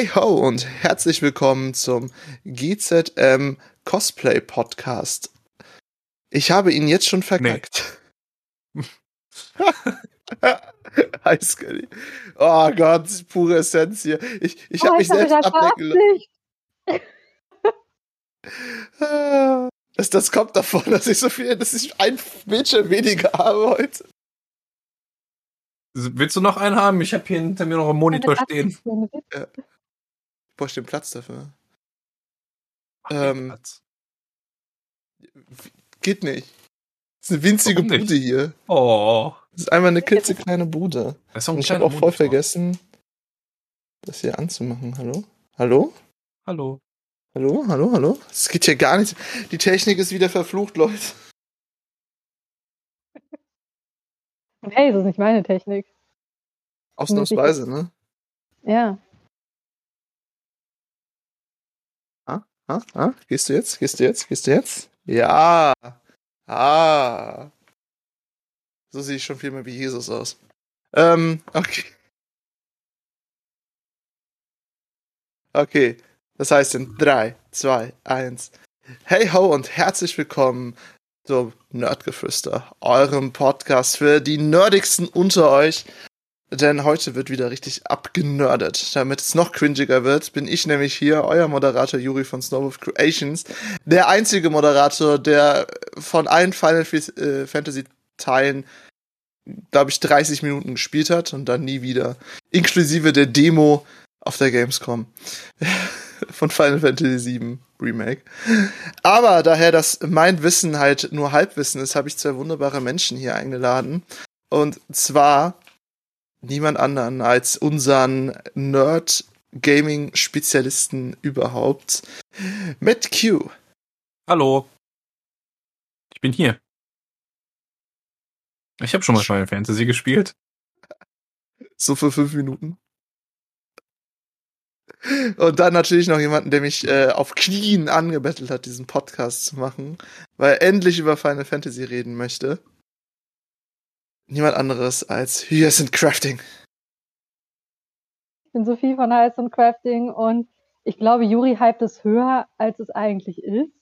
Hey ho und herzlich willkommen zum GZM Cosplay Podcast. Ich habe ihn jetzt schon verkackt. Nee. Hi Skelly. Oh Gott, pure Essenz hier. Ich, ich oh, habe mich selbst ablenken lassen. Das, das kommt davon, dass ich so viel, dass ich ein Bildschirm weniger habe heute. Willst du noch einen haben? Ich habe hier hinter mir noch einen Monitor stehen. Ja. Ich brauche den Platz dafür. Ach, ähm, Platz. Geht nicht. Das ist eine winzige Bude hier. Oh. Das ist einfach eine klitzekleine Bude. Das ist ein Und ich habe auch voll vergessen, das hier anzumachen. Hallo? Hallo? Hallo. Hallo? Hallo? Hallo? Es geht hier gar nicht. Die Technik ist wieder verflucht, Leute. Hey, das ist nicht meine Technik. Ausnahmsweise, ne? Ja. Ah, ah, gehst du jetzt? Gehst du jetzt? Gehst du jetzt? Ja. Ah. So sehe ich schon viel mehr wie Jesus aus. Ähm, okay. Okay. Das heißt in 3, 2, 1. Hey ho und herzlich willkommen zum Nerdgeflüster, eurem Podcast für die Nerdigsten unter euch. Denn heute wird wieder richtig abgenördet. Damit es noch cringiger wird, bin ich nämlich hier, euer Moderator Juri von Snowwolf Creations. Der einzige Moderator, der von allen Final äh, Fantasy Teilen, glaube ich, 30 Minuten gespielt hat und dann nie wieder. Inklusive der Demo auf der Gamescom. von Final Fantasy VII Remake. Aber daher, dass mein Wissen halt nur Halbwissen ist, habe ich zwei wunderbare Menschen hier eingeladen. Und zwar niemand anderen als unseren Nerd Gaming Spezialisten überhaupt, Matt Q. Hallo. Ich bin hier. Ich habe schon mal Final Fantasy gespielt. So für fünf Minuten. Und dann natürlich noch jemanden, der mich äh, auf Knien angebettelt hat, diesen Podcast zu machen, weil er endlich über Final Fantasy reden möchte. Niemand anderes als Hyacinth Crafting. Ich bin Sophie von Hyacinth Crafting und ich glaube, Juri hypt es höher, als es eigentlich ist.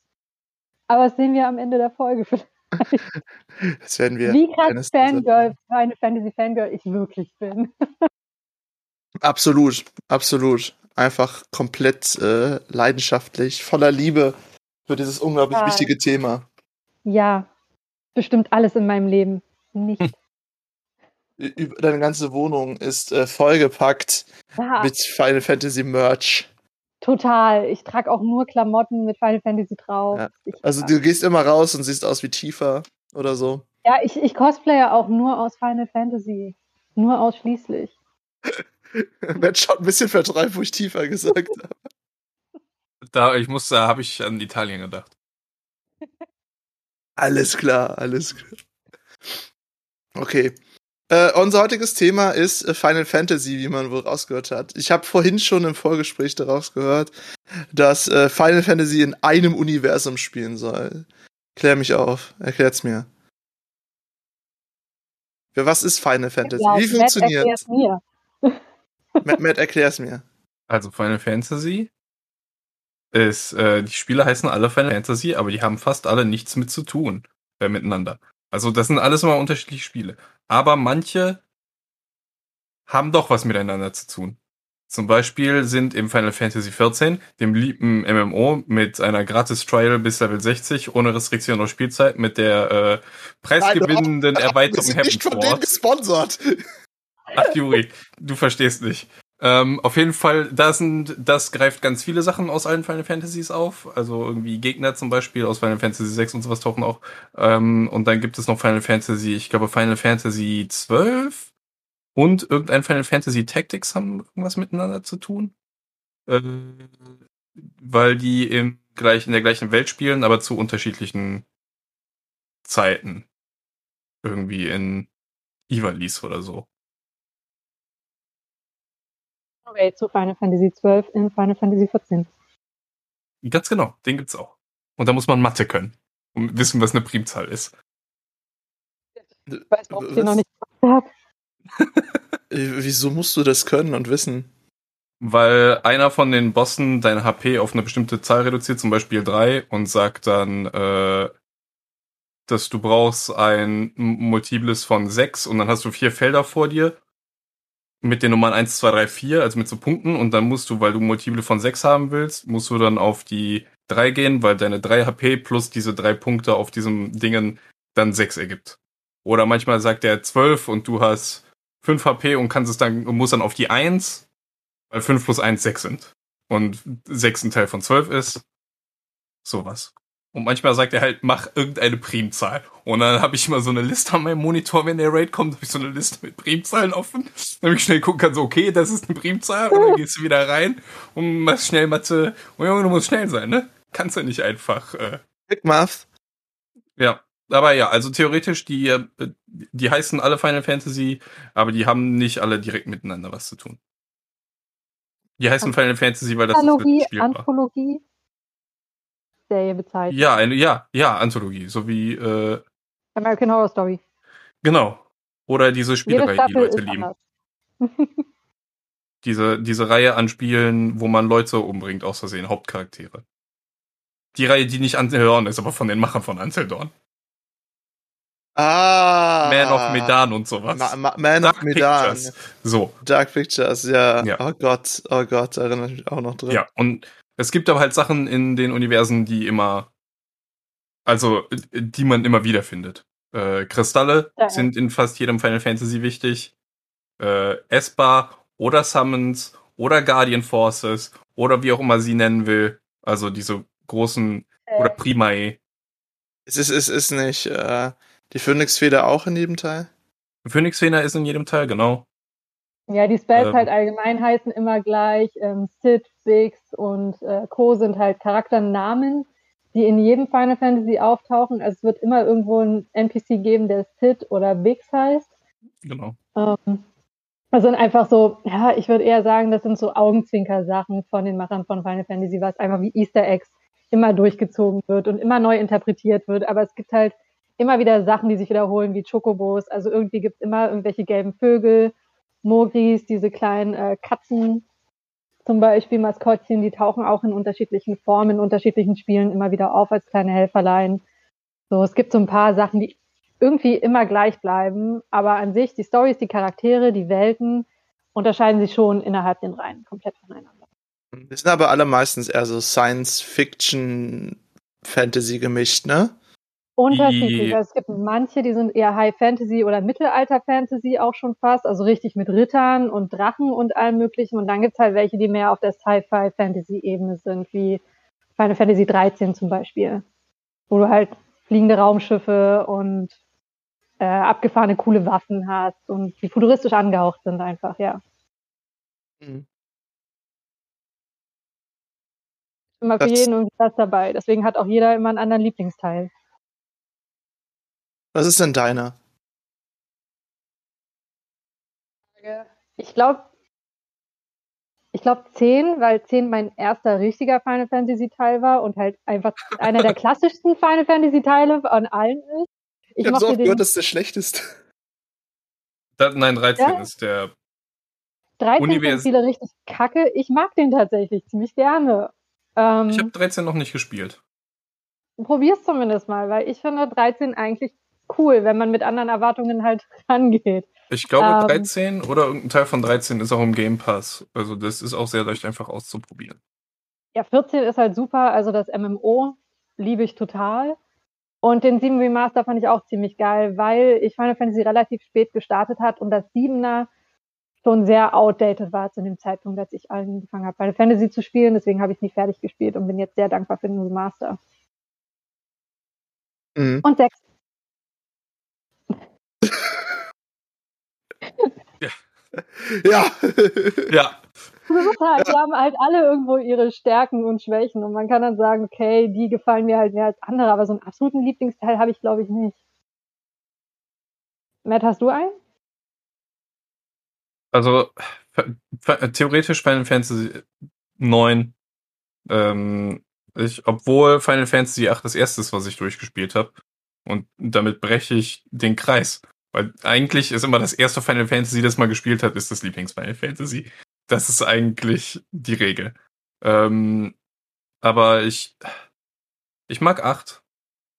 Aber das sehen wir am Ende der Folge vielleicht. Das werden wir. Wie krass Fangirl, Final Fantasy Fangirl ich wirklich bin. Absolut, absolut einfach komplett äh, leidenschaftlich, voller Liebe für dieses unglaublich ja. wichtige Thema. Ja, bestimmt alles in meinem Leben. Nicht. Deine ganze Wohnung ist äh, vollgepackt ja. mit Final Fantasy Merch. Total. Ich trage auch nur Klamotten mit Final Fantasy drauf. Ja. Also du gehst immer raus und siehst aus wie Tifa oder so. Ja, ich, ich cosplaye auch nur aus Final Fantasy. Nur ausschließlich. Matt schaut ein bisschen vertreibt, wo ich tiefer gesagt habe. Da, ich muss, da habe ich an Italien gedacht. Alles klar, alles klar. Okay. Äh, unser heutiges Thema ist äh, Final Fantasy, wie man wohl rausgehört hat. Ich habe vorhin schon im Vorgespräch daraus gehört, dass äh, Final Fantasy in einem Universum spielen soll. Klär mich auf, erklärt's mir. Für was ist Final Fantasy? Ja, wie funktioniert? Mir. Matt, Matt erklär's mir. Also Final Fantasy ist, äh, die Spiele heißen alle Final Fantasy, aber die haben fast alle nichts mit zu tun äh, miteinander. Also das sind alles immer unterschiedliche Spiele. Aber manche haben doch was miteinander zu tun. Zum Beispiel sind im Final Fantasy XIV, dem lieben MMO, mit einer Gratis-Trial bis Level 60, ohne Restriktion auf Spielzeit, mit der äh, preisgewinnenden Nein, Erweiterung Heaven nicht von denen gesponsert. Ach, Juri, du verstehst nicht. Ähm, auf jeden Fall, das, sind, das greift ganz viele Sachen aus allen Final Fantasies auf. Also irgendwie Gegner zum Beispiel aus Final Fantasy 6 und sowas tauchen auch. Ähm, und dann gibt es noch Final Fantasy, ich glaube Final Fantasy 12 und irgendein Final Fantasy Tactics haben irgendwas miteinander zu tun. Äh, weil die im gleich, in der gleichen Welt spielen, aber zu unterschiedlichen Zeiten. Irgendwie in Ivalice oder so. Upgrade zu Final Fantasy XII in Final Fantasy XIV. Ganz genau, den gibt's auch. Und da muss man Mathe können und wissen, was eine Primzahl ist. Ich weiß ob ich noch nicht habe. Wieso musst du das können und wissen? weil einer von den Bossen dein HP auf eine bestimmte Zahl reduziert, zum Beispiel drei, und sagt dann, äh, dass du brauchst ein Multiples von sechs und dann hast du vier Felder vor dir mit den Nummern eins, zwei, drei, vier, also mit so Punkten und dann musst du, weil du Multiple von sechs haben willst, musst du dann auf die drei gehen, weil deine drei HP plus diese drei Punkte auf diesem Dingen dann sechs ergibt. Oder manchmal sagt er zwölf und du hast fünf HP und kannst es dann, und musst dann auf die eins weil 5 plus 1 6 sind. Und 6 ein Teil von 12 ist. Sowas. Und manchmal sagt er halt, mach irgendeine Primzahl. Und dann habe ich immer so eine Liste an meinem Monitor, wenn der Raid kommt, habe ich so eine Liste mit Primzahlen offen. Damit ich schnell gucken kann, so, okay, das ist eine Primzahl. Und dann gehst du wieder rein und machst schnell Mathe. Und Junge, du musst schnell sein, ne? Kannst du nicht einfach. Äh, Big Math. Ja. Aber ja, also theoretisch, die, äh, die heißen alle Final Fantasy, aber die haben nicht alle direkt miteinander was zu tun. Die heißen Final Fantasy, weil das Anthologie, ist spielbar. Anthologie Serie bezeichnet. Ja, eine, ja, ja, Anthologie, so wie äh, American Horror Story. genau. Oder diese Jede Spielereihe, die Leute lieben. Diese, diese Reihe an Spielen, wo man Leute umbringt, aus Versehen, Hauptcharaktere. Die Reihe, die nicht Dawn ist, aber von den Machern von Dawn. Ah. Man of Medan und sowas. Ma Ma Man Dark of Medan. Pictures. So, Dark Pictures, ja. Ja. Oh Gott, oh Gott, da erinnere ich mich auch noch drin. ja. Und es gibt aber halt Sachen in den Universen, die immer, also, die man immer wieder findet. Äh, Kristalle Ja. sind in fast jedem Final Fantasy wichtig. Äh, Esper oder Summons oder Guardian Forces oder wie auch immer sie nennen will. Also diese großen oder Äh, Primae. Es ist, es ist nicht äh, die Phoenix-Feder auch in jedem Teil? Phoenix-Feder ist in jedem Teil, genau. Ja, die Spells ähm, halt allgemein heißen immer gleich. Ähm, Sid, Biggs und äh, Co. sind halt Charakternamen, die in jedem Final Fantasy auftauchen. Also es wird immer irgendwo ein NPC geben, der Sid oder Biggs heißt. Genau. Ähm, das sind einfach so, ja, ich würde eher sagen, das sind so Augenzwinker-Sachen von den Machern von Final Fantasy, was einfach wie Easter Eggs immer durchgezogen wird und immer neu interpretiert wird. Aber es gibt halt immer wieder Sachen, die sich wiederholen, wie Chocobos. Also irgendwie gibt es immer irgendwelche gelben Vögel, Mogris, diese kleinen äh, Katzen, zum Beispiel Maskottchen, die tauchen auch in unterschiedlichen Formen, in unterschiedlichen Spielen immer wieder auf als kleine Helferlein. So, es gibt so ein paar Sachen, die irgendwie immer gleich bleiben, aber an sich, die Stories, die Charaktere, die Welten unterscheiden sich schon innerhalb den Reihen komplett voneinander. Die sind aber alle meistens eher so Science-Fiction-Fantasy gemischt, ne? Unterschiedlich. Also es gibt manche, die sind eher High Fantasy oder Mittelalter Fantasy auch schon fast, also richtig mit Rittern und Drachen und allem möglichen. Und dann gibt's halt welche, die mehr auf der Sci-Fi Fantasy Ebene sind, wie Final Fantasy 13 zum Beispiel, wo du halt fliegende Raumschiffe und äh, abgefahrene coole Waffen hast und die futuristisch angehaucht sind einfach, ja. Mhm. Immer für Das- jeden irgendwie was dabei. Deswegen hat auch jeder immer einen anderen Lieblingsteil. Was ist denn deiner? Ich glaube, ich glaube 10, weil 10 mein erster richtiger Final Fantasy Teil war und halt einfach einer der klassischsten Final Fantasy Teile von allen ist. Ich Ich habe so oft den gehört, das ist der schlechteste. Da, nein, 13 Ja? ist der. 13 Univers- Spiele richtig kacke. Ich mag den tatsächlich ziemlich gerne. Ähm, Ich habe 13 noch nicht gespielt. probier's zumindest mal, weil ich finde 13 eigentlich cool, wenn man mit anderen Erwartungen halt rangeht. Ich glaube, Ähm. 13 oder irgendein Teil von 13 ist auch im Game Pass. Also das ist auch sehr leicht einfach auszuprobieren. Ja, 14 ist halt super, also das MMO liebe ich total. Und den 7 Remaster fand ich auch ziemlich geil, weil ich Final Fantasy relativ spät gestartet hat und das 7er schon sehr outdated war zu dem Zeitpunkt, als ich angefangen habe, Final Fantasy zu spielen. Deswegen habe ich nie fertig gespielt und bin jetzt sehr dankbar für den Remaster. Mhm. Und 6. Ja. Ja, Total. Die haben halt alle irgendwo ihre Stärken und Schwächen und man kann dann sagen, okay, die gefallen mir halt mehr als andere, aber so einen absoluten Lieblingsteil habe ich, glaube ich, nicht. Matt, hast du einen? also theoretisch Final Fantasy 9. Ähm, ich, obwohl Final Fantasy 8 das erste ist, was ich durchgespielt habe. Und damit breche ich den Kreis. Weil eigentlich ist immer das erste Final Fantasy, das man gespielt hat, ist das Lieblings-Final Fantasy. Das ist eigentlich die Regel. Ähm, aber ich, ich mag acht.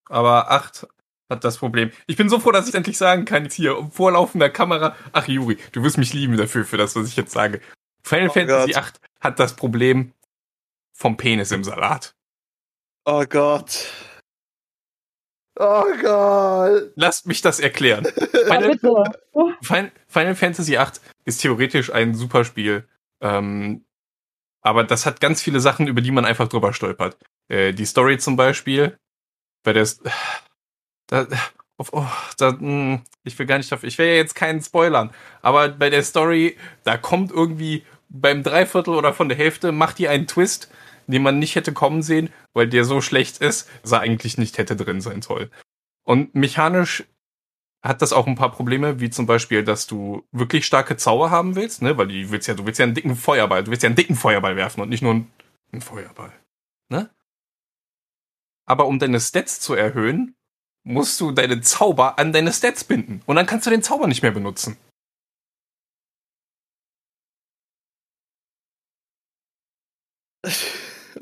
Aber acht hat das Problem. Ich bin so froh, dass ich endlich sagen kann, jetzt hier um vorlaufender Kamera, ach Juri, du wirst mich lieben dafür, für das, was ich jetzt sage. Final Oh Fantasy Gott. 8 hat das Problem vom Penis im Salat. Oh Gott. Oh Gott. Lasst mich das erklären. Final, Final Fantasy VIII ist theoretisch ein super Spiel. Ähm, aber das hat ganz viele Sachen, über die man einfach drüber stolpert. Äh, die Story zum Beispiel, bei der S- da, auf, oh, da, mh, ich will gar nicht dafür, ich will ja jetzt keinen spoilern, aber bei der Story, da kommt irgendwie beim Dreiviertel oder von der Hälfte, macht die einen Twist, den man nicht hätte kommen sehen, weil der so schlecht ist, dass er eigentlich nicht hätte drin sein soll. Und mechanisch hat das auch ein paar Probleme, wie zum Beispiel, dass du wirklich starke Zauber haben willst, ne? Weil du willst ja, du willst ja einen dicken Feuerball, du willst ja einen dicken Feuerball werfen und nicht nur einen, einen Feuerball. Ne? Aber um deine Stats zu erhöhen, musst du deine Zauber an deine Stats binden. Und dann kannst du den Zauber nicht mehr benutzen.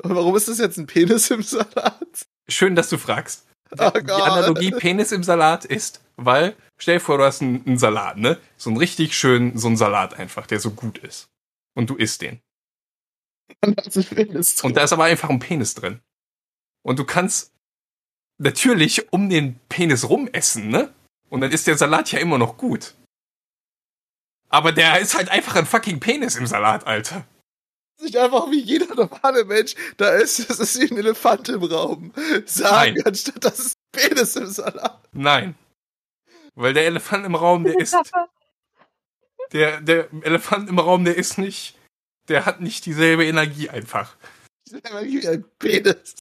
Und warum ist das jetzt ein Penis im Salat? Schön, dass du fragst. Oh Die. Analogie Penis im Salat ist, weil, stell dir vor, du hast einen, einen Salat, ne? So einen richtig schönen, so einen Salat einfach, der so gut ist. Und du isst den. Dann hat sich Penis drin. Und da ist aber einfach ein Penis drin. Und du kannst natürlich um den Penis rum essen, ne? Und dann ist der Salat ja immer noch gut. Aber der ist halt einfach ein fucking Penis im Salat, Alter. Sich einfach wie jeder normale Mensch, da ist, das ist wie ein Elefant im Raum, sagen, Nein. anstatt das ist ein Penis im Salat. Nein. Weil der Elefant im Raum, der ist, der, der Elefant im Raum, der ist nicht, der hat nicht dieselbe Energie einfach. Ist einfach wie ein Penis.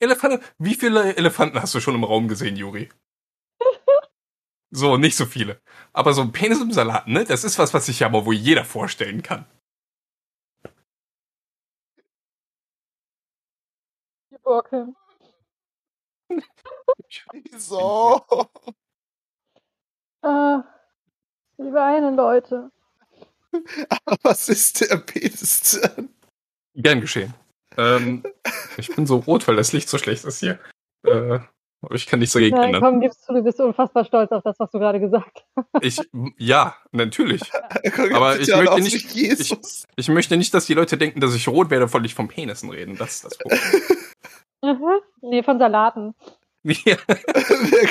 Elefanten, wie viele Elefanten hast du schon im Raum gesehen, Juri? So, nicht so viele. Aber so ein Penis im Salat, ne? Das ist was, was sich ja aber wohl jeder vorstellen kann. Okay. Wieso? Äh, die weinen Leute. Aber was ist der Penis denn? Gern geschehen. Ähm, ich bin so rot, weil das Licht so schlecht ist hier. Äh, aber ich kann nichts dagegen Nein, ändern. komm, gibst du, du bist unfassbar stolz auf das, was du gerade gesagt hast. Ich, ja, natürlich. Aber ich möchte nicht- Jesus. Ich möchte nicht, dass die Leute denken, dass ich rot werde, weil ich vom Penissen reden. Das ist das Problem. Mhm. Nee, von Salaten. Ja. ja,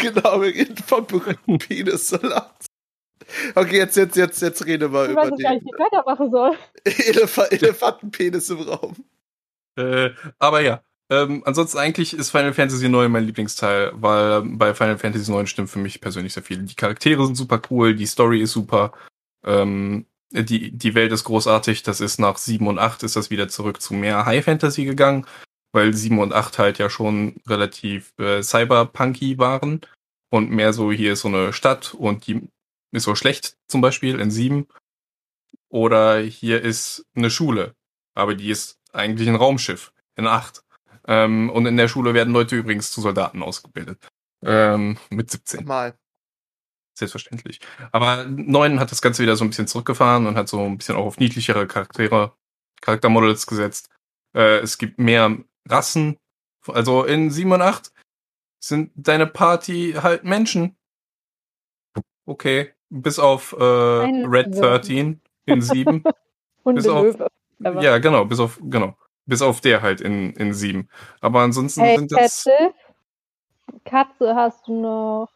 genau, wir reden vom berühmten Penissalat. Okay, jetzt, jetzt, jetzt, jetzt rede mal Ich über weiß jetzt gar den nicht, wie ich weitermachen soll. Elef Elefantenpenis im Raum. Äh, aber ja. Ähm, ansonsten eigentlich ist Final Fantasy 9 mein Lieblingsteil, weil ähm, bei Final Fantasy 9 stimmt für mich persönlich sehr viel. Die Charaktere sind super cool, die Story ist super, ähm, die, die Welt ist großartig. Das ist nach 7 und 8 ist das wieder zurück zu mehr High Fantasy gegangen, weil 7 und 8 halt ja schon relativ äh, cyberpunky waren und mehr so hier ist so eine Stadt und die ist so schlecht zum Beispiel in 7. Oder hier ist eine Schule, aber die ist eigentlich ein Raumschiff in 8. Ähm, und in der Schule werden Leute übrigens zu Soldaten ausgebildet. Ähm, mit 17, Mal. selbstverständlich. Aber 9 hat das Ganze wieder so ein bisschen zurückgefahren und hat so ein bisschen auch auf niedlichere Charaktere, Charaktermodels gesetzt. Äh, es gibt mehr Rassen. Also in 7 und 8 sind deine Party halt Menschen. Okay. Bis auf äh, Red Löwen. 13 in 7. Und Bis auf- Löwe. Aber- Ja, genau, bis auf, genau. Bis auf der halt in, in sieben. Aber ansonsten Hey, sind das. Kätze. Katze hast du noch.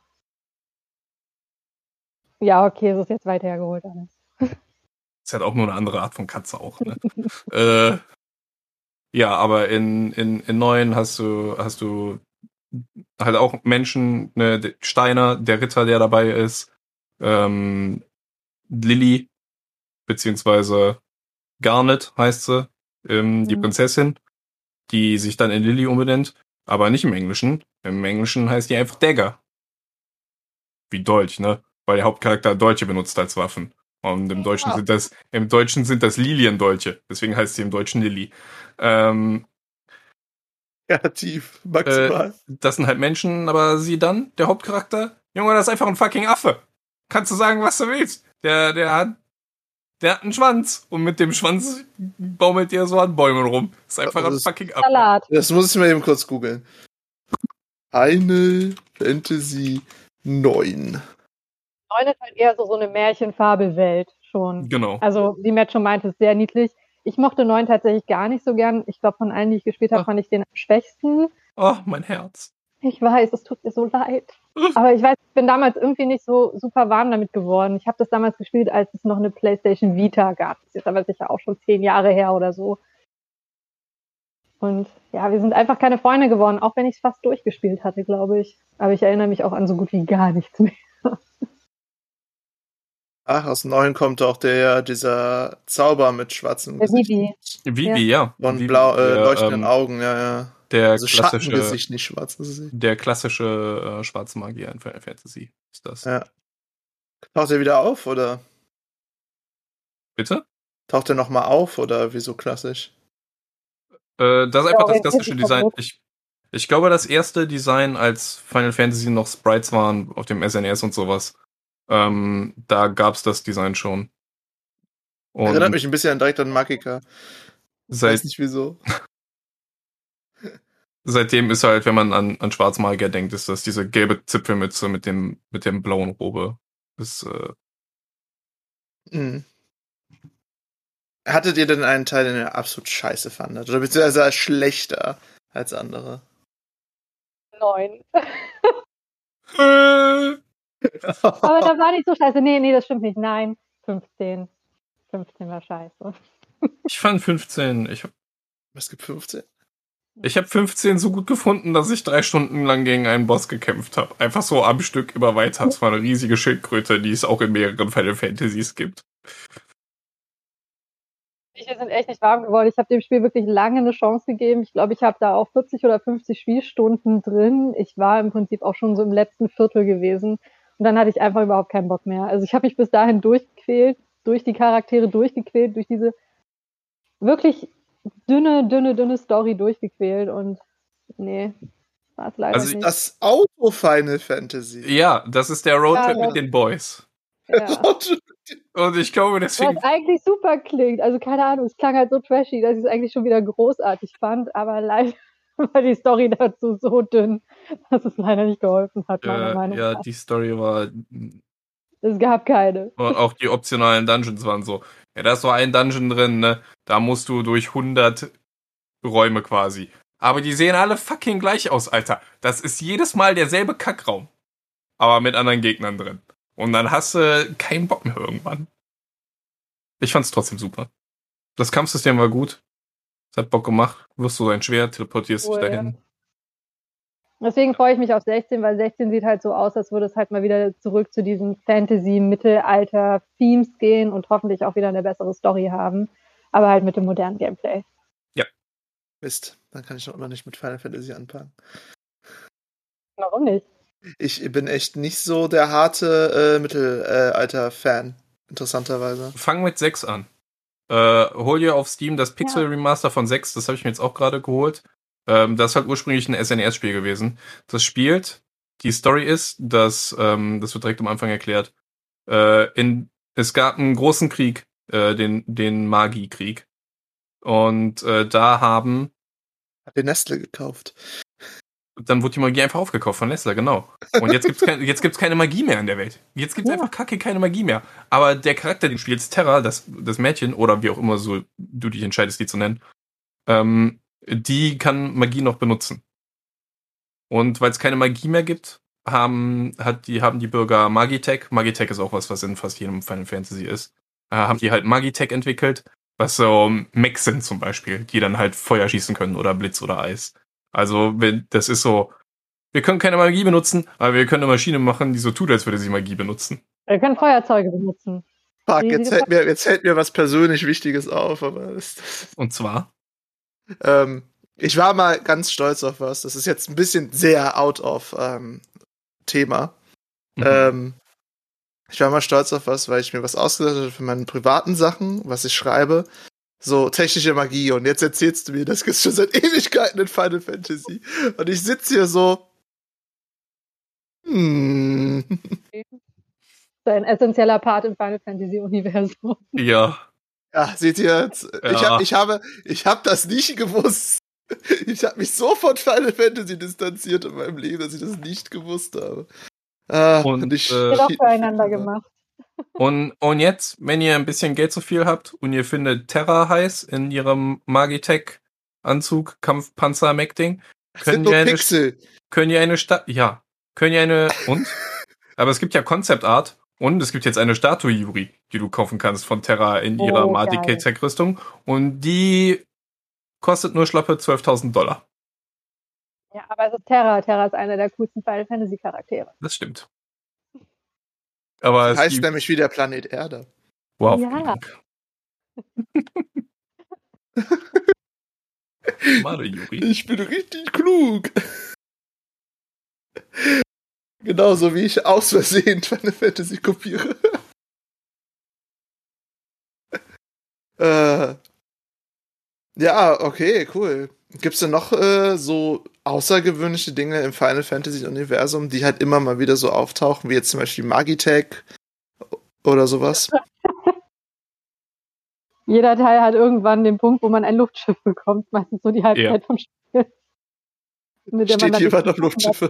Ja, okay, es ist jetzt weit hergeholt alles. Ist halt auch nur eine andere Art von Katze auch, ne? äh, ja, aber in, in, in neun hast du, hast du halt auch Menschen, ne, Steiner, der Ritter, der dabei ist, ähm, Lilly, beziehungsweise Garnet heißt sie, ähm, die Mhm. Prinzessin, die sich dann in Lilly umbenennt, aber nicht im Englischen. Im Englischen heißt die einfach Dagger. Wie Deutsch, ne? Weil der Hauptcharakter Deutsche benutzt als Waffen. Und im Deutschen Ja. sind das, im Deutschen sind das Liliendeutsche. Deswegen heißt sie im Deutschen Lilly. Ähm, Kreativ, maximal. das sind halt Menschen, aber sie dann, der Hauptcharakter, Junge, das ist einfach ein fucking Affe. Kannst du sagen, was du willst. Der, der hat Der hat einen Schwanz und mit dem Schwanz baumelt der so an Bäumen rum. Ist einfach ein Das- fucking Ab. Salat. Das muss ich mal eben kurz googeln. Eine Fantasy 9. Neun ist halt eher so, so eine Märchenfabelwelt schon. Genau. Also, wie Matt schon meinte, ist sehr niedlich. Ich mochte neun tatsächlich gar nicht so gern. Ich glaube, von allen, die ich gespielt habe, Ach. fand ich den am schwächsten. Oh, mein Herz. Ich weiß, es tut mir so leid. Aber ich weiß, ich bin damals irgendwie nicht so super warm damit geworden. Ich habe das damals gespielt, als es noch eine PlayStation Vita gab. Das ist jetzt aber sicher auch schon zehn Jahre her oder so. Und ja, wir sind einfach keine Freunde geworden, auch wenn ich es fast durchgespielt hatte, glaube ich. Aber ich erinnere mich auch an so gut wie gar nichts mehr. Ach, aus 9 kommt auch der, dieser Zauber mit schwarzem Der Gesicht. Vivi. Vivi, ja. Und blau, äh, leuchtenden ähm, Augen, ja, ja. Der Also klassische, Schattengesicht, nicht schwarzes Gesicht. der klassische äh, schwarze Magier in Final Fantasy ist das. Ja. Taucht er wieder auf, oder? Bitte? Taucht er nochmal auf, oder wieso klassisch? Äh, das ist Ja, einfach das orientiert klassische Design. Ich, ich glaube, das erste Design, als Final Fantasy noch Sprites waren auf dem SNES und sowas, ähm, da gab's das Design schon. Und Erinnert mich ein bisschen direkt an. Ich seit, weiß nicht wieso. Seitdem ist halt, wenn man an, an Schwarzmagier denkt, ist das diese gelbe Zipfelmütze mit dem, mit dem blauen Robe. Das, äh, Mhm. Hattet ihr denn einen Teil, den ihr absolut scheiße fandet? Oder beziehungsweise schlechter als andere? Neun. Aber da war nicht so scheiße. Nee, nee, das stimmt nicht. Nein, 15. 15 war scheiße. ich fand 15, ich hab, Es gibt 15. ich hab 15 so gut gefunden, dass ich drei Stunden lang gegen einen Boss gekämpft habe. Einfach so am Stück immer weiter. Es war eine riesige Schildkröte, die es auch in mehreren Final Fantasies gibt. Wir sind echt nicht warm geworden. Ich habe dem Spiel wirklich lange eine Chance gegeben. Ich glaube, ich habe da auch 40 oder 50 Spielstunden drin. Ich war im Prinzip auch schon so im letzten Viertel gewesen. Und dann hatte ich einfach überhaupt keinen Bock mehr. Also ich habe mich bis dahin durchgequält, durch die Charaktere durchgequält, durch diese wirklich dünne, dünne, dünne Story durchgequält. Und nee, war es leider Also nicht. Das Auto Final Fantasy. Ja, das ist der Roadtrip Ja, mit den Boys. ja. Und ich glaube, deswegen Was eigentlich super klingt. Also keine Ahnung, es klang halt so trashy, dass ich es eigentlich schon wieder großartig fand, aber leider war die Story dazu so dünn, dass es leider nicht geholfen hat, meiner äh, Meinung ja, nach. die Story war Es gab keine. Und auch die optionalen Dungeons waren so. Ja, da ist so ein Dungeon drin, ne? Da musst du durch 100 Räume quasi. Aber die sehen alle fucking gleich aus, Alter. Das ist jedes Mal derselbe Kackraum. Aber mit anderen Gegnern drin. Und dann hast du keinen Bock mehr irgendwann. Ich fand's trotzdem super. Das Kampfsystem war gut. Es hat Bock gemacht. Wirst du dein Schwert, teleportierst dich Cool, ja. Deswegen freue ich mich auf 16, weil 16 sieht halt so aus, als würde es halt mal wieder zurück zu diesen Fantasy-Mittelalter-Themes gehen und hoffentlich auch wieder eine bessere Story haben. Aber halt mit dem modernen Gameplay. Mist, dann kann ich noch immer nicht mit Final Fantasy anfangen. Warum nicht? Ich bin echt nicht so der harte äh, Mittelalter-Fan, interessanterweise. Fang mit 6 an. Äh, hol dir auf Steam das Pixel Remaster von 6, das habe ich mir jetzt auch gerade geholt. Ähm, das ist halt ursprünglich ein SNES-Spiel gewesen. Das spielt, die Story ist, dass, ähm, das wird direkt am Anfang erklärt, äh, in, es gab einen großen Krieg, äh, den, den Magi-Krieg. Und äh, da haben, Hab dir Nestle gekauft. dann wurde die Magie einfach aufgekauft von Nestle, genau. Und jetzt gibt's kein, jetzt gibt's keine Magie mehr in der Welt. Jetzt gibt's Ja. einfach kacke keine Magie mehr. Aber der Charakter, den spielst, Terra, das, das Mädchen, oder wie auch immer so du dich entscheidest, die zu nennen, ähm, die kann Magie noch benutzen. Und weil es keine Magie mehr gibt, haben, hat die, haben die Bürger Magitech, Magitech ist auch was, was in fast jedem Final Fantasy ist, äh, haben die halt Magitech entwickelt, was so Mechs sind zum Beispiel, die dann halt Feuer schießen können oder Blitz oder Eis. Also, wenn, das ist so, wir können keine Magie benutzen, aber wir können eine Maschine machen, die so tut, als würde sie Magie benutzen. Wir können Feuerzeuge benutzen. Fuck, jetzt fällt, mir, jetzt fällt mir was persönlich Wichtiges auf, aber das, Und zwar, ähm, ich war mal ganz stolz auf was. Das ist jetzt ein bisschen sehr out of ähm, Thema. mhm. Ähm, ich war mal stolz auf was, weil ich mir was ausgedacht habe für meine privaten Sachen, was ich schreibe. So technische Magie. Und jetzt erzählst du mir, das gibt's schon seit Ewigkeiten in Final Fantasy. Und ich sitze hier so. Hm. ist ein essentieller Part im Final Fantasy Universum. Ja. Ja, seht ihr jetzt? Ja. Ich, hab, ich habe, ich habe das nicht gewusst. Ich habe mich so von Final Fantasy distanziert in meinem Leben, dass ich das nicht gewusst habe. Ah, und, und ich äh, auch füreinander gemacht. Und, und jetzt, wenn ihr ein bisschen Geld zu viel habt und ihr findet Terra heiß in ihrem Magitech-Anzug, Kampfpanzer, Mac-Ding, können ihr eine, können ihr eine Stadt, ja, können ihr eine, und? Aber es gibt ja Concept Art und es gibt jetzt eine Statue, Yuri, die du kaufen kannst von Terra in ihrer oh, Magitech-Rüstung und die kostet nur schlappe 12.000 Dollar. Ja, aber es ist Terra. Terra ist einer der coolsten Final Fantasy Charaktere. Das stimmt. Aber das heißt nämlich wie der Planet Erde. Wow. Ja. Male, Juri. Ich bin richtig klug. Genauso wie ich aus Versehen Final Fantasy kopiere. äh, ja, okay, cool. Gibt es denn noch äh, so außergewöhnliche Dinge im Final Fantasy Universum, die halt immer mal wieder so auftauchen, wie jetzt zum Beispiel Magitech oder sowas? Jeder Teil hat irgendwann den Punkt, wo man ein Luftschiff bekommt, meistens so die Halbzeit ja. vom Spiel. Mit der Steht jemand noch Luftschiffe?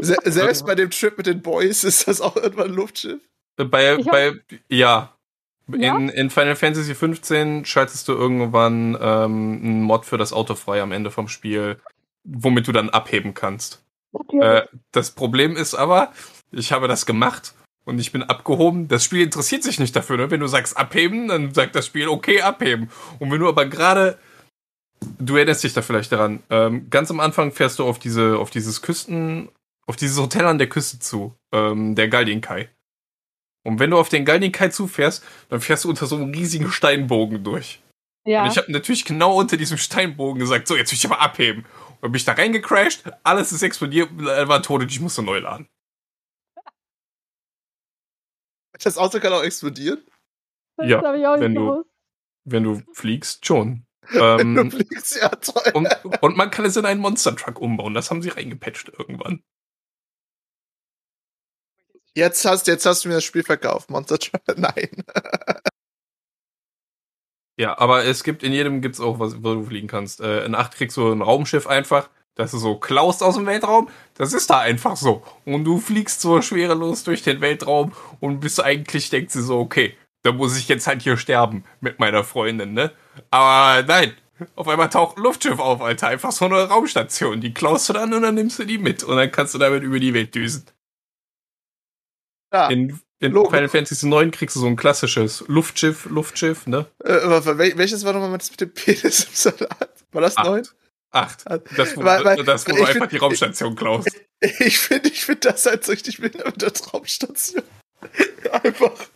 Se selbst bei dem Trip mit den Boys ist das auch irgendwann ein Luftschiff? Bei, bei, ja, ja? In, in Final Fantasy 15 schaltest du irgendwann ähm, einen Mod für das Auto frei am Ende vom Spiel, womit du dann abheben kannst. Äh, das Problem ist aber, ich habe das gemacht und ich bin abgehoben. Das Spiel interessiert sich nicht dafür. Ne? Wenn du sagst abheben, dann sagt das Spiel okay abheben. Und wenn du aber gerade, du erinnerst dich da vielleicht daran, ähm, ganz am Anfang fährst du auf diese, auf dieses Küsten, auf dieses Hotel an der Küste zu, ähm, der Galdinkai. Und wenn du auf den Galdikai zufährst, dann fährst du unter so einem riesigen Steinbogen durch. Ja. Und ich habe natürlich genau unter diesem Steinbogen gesagt, so, jetzt will ich aber abheben. Und bin ich da reingecrashed, alles ist explodiert, war tot und ich musste neu laden. Das Auto kann auch explodieren? Das ja, wenn du, wenn du fliegst, schon. Ähm, du fliegst, ja, toll. Und, und man kann es in einen Monster Truck umbauen, das haben sie reingepatcht irgendwann. Jetzt hast, jetzt hast du mir das Spiel verkauft, Monster Truck. Nein. ja, aber es gibt in jedem gibt's auch was, wo du fliegen kannst. Äh, in 8 kriegst du ein Raumschiff einfach, das du so klaust aus dem Weltraum. Das ist da einfach so. Und du fliegst so schwerelos durch den Weltraum und bist eigentlich, denkst du so, okay, da muss ich jetzt halt hier sterben mit meiner Freundin, ne? Aber nein, auf einmal taucht ein Luftschiff auf, Alter. Einfach so eine Raumstation. Die klaust du dann und dann nimmst du die mit. Und dann kannst du damit über die Welt düsen. Ja. In, in Final Fantasy IX kriegst du so ein klassisches Luftschiff, Luftschiff, ne? Äh, welches war nochmal das mit dem Penis im Salat? War das neun? Acht. Das, wo, weil, weil, das, wo du einfach find, die Raumstation klaust. Ich finde ich find das halt so richtig mit der Raumstation. einfach.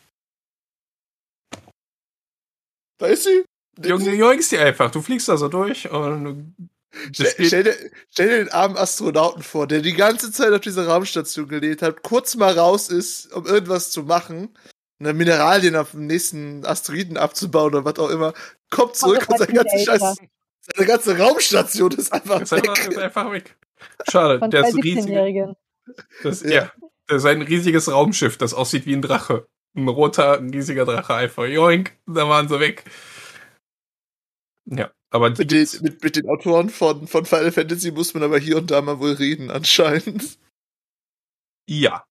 Da ist sie. Junge, joinkst die einfach. Du fliegst da so durch und Stell, stell, dir, stell, dir, den armen Astronauten vor, der die ganze Zeit auf dieser Raumstation gelebt hat, kurz mal raus ist, um irgendwas zu machen, eine Mineralien auf dem nächsten Asteroiden abzubauen oder was auch immer, kommt zurück und sein ganze Scheiß, seine ganze Raumstation ist einfach ist weg. Einfach, ist einfach weg. Schade, Von der ist riesig. Das, ja. ja, das ist ein riesiges Raumschiff, das aussieht wie ein Drache. Ein roter, ein riesiger Drache einfach. Joink, da waren sie weg. Ja. Aber mit den, mit, mit den Autoren von, von Final Fantasy muss man aber hier und da mal wohl reden, anscheinend. Ja.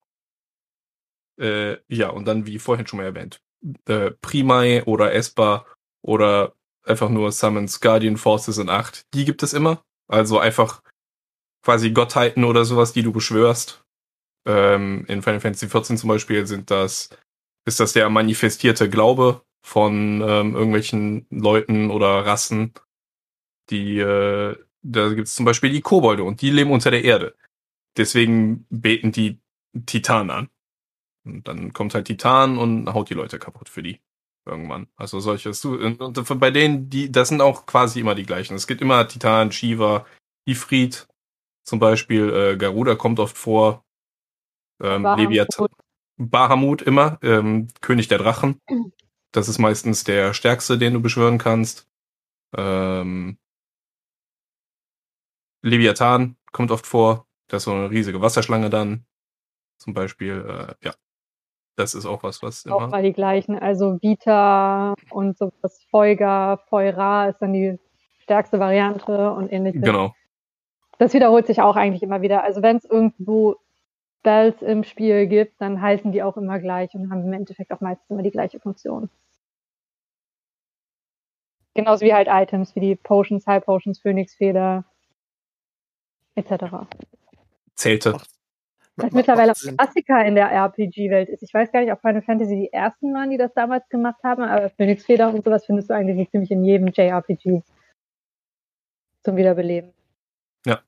Äh, ja, und dann, wie vorhin schon mal erwähnt, äh, Primai oder Esper oder einfach nur Summons Guardian Forces in 8, die gibt es immer. Also einfach quasi Gottheiten oder sowas, die du beschwörst. Ähm, in Final Fantasy XIV zum Beispiel sind das, ist das der manifestierte Glaube von ähm, irgendwelchen Leuten oder Rassen, die, äh, da gibt es zum Beispiel die Kobolde und die leben unter der Erde. Deswegen beten die Titan an. Und dann kommt halt Titan und haut die Leute kaputt für die. Irgendwann. Also solches. Und bei denen, die, das sind auch quasi immer die gleichen. Es gibt immer Titan, Shiva, Ifrit, zum Beispiel, äh, Garuda kommt oft vor. Ähm, Leviathan. Bahamut immer, ähm, König der Drachen. Das ist meistens der stärkste, den du beschwören kannst. Ähm, Leviathan kommt oft vor. Da ist so eine riesige Wasserschlange dann. Zum Beispiel, äh, ja. Das ist auch was, was auch mal die gleichen. Also Vita und sowas Feuga, Feura ist dann die stärkste Variante und ähnliches. Genau. Das wiederholt sich auch eigentlich immer wieder. Also wenn es irgendwo Spells im Spiel gibt, dann heißen die auch immer gleich und haben im Endeffekt auch meistens immer die gleiche Funktion. Genauso wie halt Items, wie die Potions, High Potions, Phoenix-Feder, etc. Zählte. Was mittlerweile auch Klassiker in der RPG-Welt ist. Ich weiß gar nicht, ob Final Fantasy die ersten waren, die das damals gemacht haben, aber Phoenix-Feder und sowas findest du eigentlich ziemlich in jedem JRPG zum Wiederbeleben. Ja.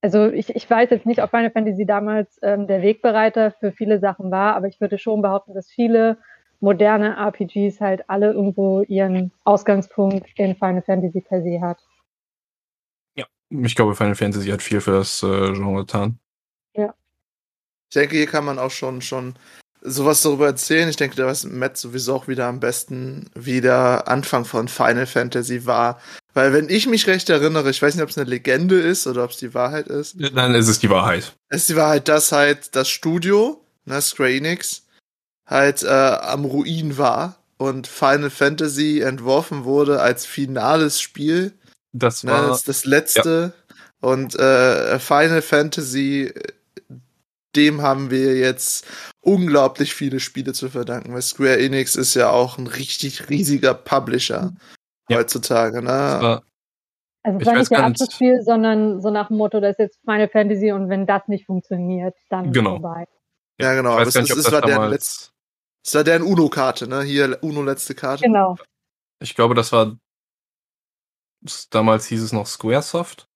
Also ich, ich weiß jetzt nicht, ob Final Fantasy damals ähm, der Wegbereiter für viele Sachen war, aber ich würde schon behaupten, dass viele moderne RPGs halt alle irgendwo ihren Ausgangspunkt in Final Fantasy per se hat. Ich glaube, Final Fantasy hat viel für das äh, Genre getan. Ja. Ich denke, hier kann man auch schon, schon sowas darüber erzählen. Ich denke, da weiß Matt sowieso auch wieder am besten, wie der Anfang von Final Fantasy war. Weil, wenn ich mich recht erinnere, ich weiß nicht, ob es eine Legende ist oder ob es die Wahrheit ist. Nein, es ist die Wahrheit. Es ist die Wahrheit, dass halt das Studio, ne, Square Enix, halt äh, am Ruin war und Final Fantasy entworfen wurde als finales Spiel. Das Ne, war das, das letzte. Und äh, Final Fantasy, dem haben wir jetzt unglaublich viele Spiele zu verdanken, weil Square Enix ist ja auch ein richtig riesiger Publisher Ja. heutzutage. das Ne? war Also es Ich war weiß nicht der gar nicht- Abschlussspiel, sondern so nach dem Motto, das ist jetzt Final Fantasy und wenn das nicht funktioniert, dann Genau. vorbei. Ja, genau, aber es nicht, ist- das war deren. Letz- Das war deren UNO-Karte, ne? Hier UNO letzte Karte. Genau. Ich glaube, das war. Damals hieß es noch Squaresoft.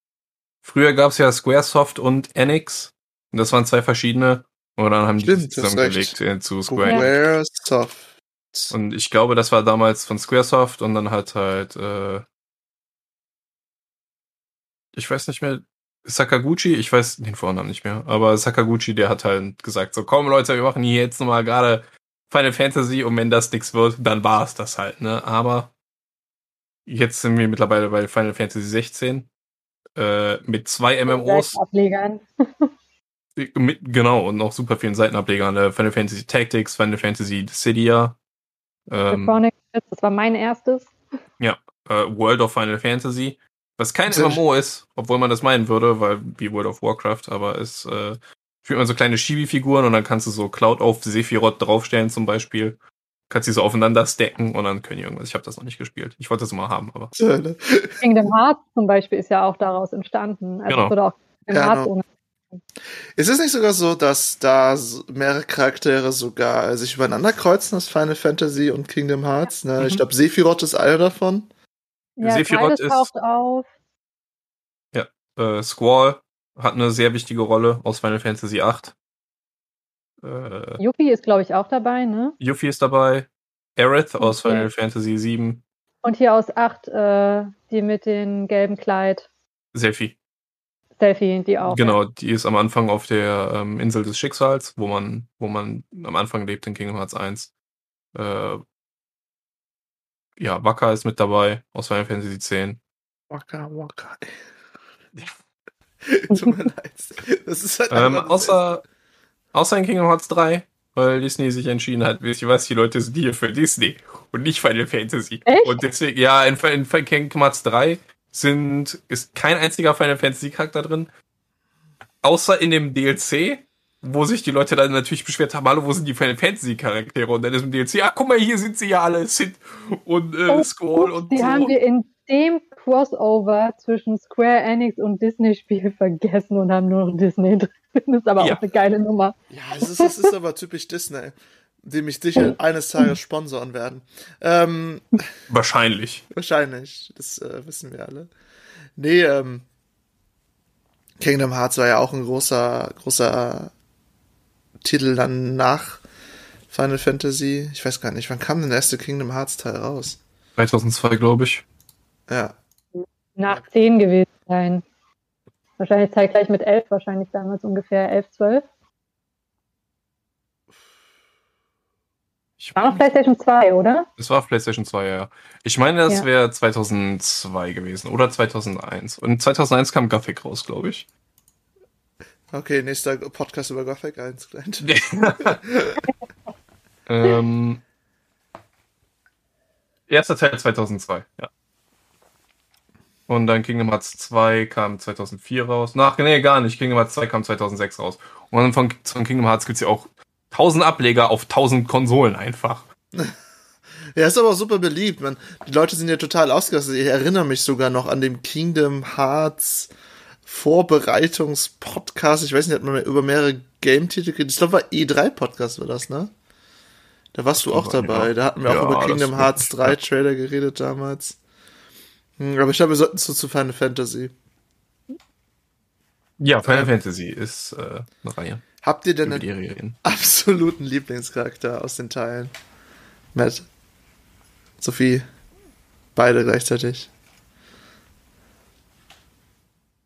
Früher gab es ja Squaresoft und Enix. Und das waren zwei verschiedene. Und dann haben die Stimmt, die zusammengelegt äh, zu Square. Squaresoft. Und ich glaube, das war damals von Squaresoft und dann hat halt, äh, ich weiß nicht mehr, Sakaguchi, ich weiß den Vornamen nicht mehr, aber Sakaguchi, der hat halt gesagt, so komm Leute, wir machen hier jetzt nochmal gerade Final Fantasy und wenn das nichts wird, dann war es das halt, ne? Aber jetzt sind wir mittlerweile bei Final Fantasy 16 äh, mit zwei MMOs. Ablegern. Mit, genau, und noch super vielen Seitenablegern. Äh, Final Fantasy Tactics, Final Fantasy Dissidia, ähm, Chronicles, das war mein erstes. äh, World of Final Fantasy, was kein MMO ist, obwohl man das meinen würde, weil wie World of Warcraft, aber es äh, spielt man so kleine Chibi-Figuren und dann kannst du so Cloud auf Sephiroth draufstellen zum Beispiel. Kannst die so aufeinander stacken und dann können die irgendwas. Ich habe das noch nicht gespielt. Ich wollte das mal haben, aber. Kingdom Hearts zum Beispiel ist ja auch daraus entstanden. Also Genau. es wurde auch Kingdom Ja, Hearts genau. ohne. Ist es nicht sogar so, dass da mehrere Charaktere sogar sich übereinander kreuzen, das Final Fantasy und Kingdom Hearts? Ne? Ich Mhm. glaube, Sephiroth ist einer davon. Ja, Sephiroth ist- taucht auf. Äh, Squall hat eine sehr wichtige Rolle aus Final Fantasy VIII. Äh, Yuppie ist, glaube ich, auch dabei, ne? Yuffie ist dabei. Aerith aus Okay. Final Fantasy VII. Und hier aus acht, äh, die mit dem gelben Kleid. Selfie. Selfie, die auch. Genau, die ist am Anfang auf der ähm, Insel des Schicksals, wo man, wo man am Anfang lebt in Kingdom Hearts 1. Äh, ja, Waka ist mit dabei aus Final Fantasy 10. Waka Waka. Tut mir leid. Das ist halt Ähm, außer, außer in Kingdom Hearts 3, weil Disney sich entschieden hat, wisst ihr was, die Leute sind hier für Disney und nicht Final Fantasy. Echt? Und deswegen, ja, in, in Kingdom Hearts 3 sind, ist kein einziger Final Fantasy Charakter drin, außer in dem DLC, wo sich die Leute dann natürlich beschwert haben, hallo, wo sind die Final Fantasy Charaktere? Und dann ist im DLC, ah, guck mal, hier sind sie ja alle, Sid und äh, Oh, Squall und Die so. haben wir in dem Crossover zwischen Square Enix und Disney-Spiel vergessen und haben nur noch Disney drin. Das ist aber Ja. auch eine geile Nummer. Ja, es ist, es ist aber typisch Disney, die mich sicher eines Tages sponsoren werden. Ähm, Wahrscheinlich. wahrscheinlich, das äh, wissen wir alle. Nee, ähm, Kingdom Hearts war ja auch ein großer, großer Titel dann nach Final Fantasy. Ich weiß gar nicht, wann kam denn der erste Kingdom Hearts Teil raus? 2002, glaube ich. Ja, Nach 10 gewesen sein. Wahrscheinlich zeitgleich mit 11, wahrscheinlich damals ungefähr 11, 12. Ich War noch PlayStation 2, oder? Das war auf PlayStation 2, ja. Ich meine, das Ja. wäre 2002 gewesen oder 2001. Und 2001 kam Gothic raus, glaube ich. okay, nächster Podcast über Gothic 1, Client. Ähm, erster Teil 2002, ja. Und dann Kingdom Hearts 2 kam 2004 raus. Ach, nee, gar nicht. Kingdom Hearts 2 kam 2006 raus. Und dann von, von Kingdom Hearts gibt's ja auch 1000 Ableger auf 1000 Konsolen einfach. Ja, ist aber auch super beliebt. Man, die Leute sind ja total ausgerastet. Ich erinnere mich sogar noch an dem Kingdom Hearts Vorbereitungspodcast. Ich weiß nicht, hat man über mehrere Game-Titel geredet. Ich glaube, war E3-Podcast war das, ne? Da warst du auch dabei. Ja. Da hatten wir ja, auch über Kingdom Hearts 3 Trailer geredet damals. Hm, aber ich glaube, wir sollten zu, zu Final Fantasy. Ja, Final Fantasy ist äh, eine Reihe. Habt ihr denn einen absoluten Lieblingscharakter aus den Teilen? Matt, Sophie, beide gleichzeitig.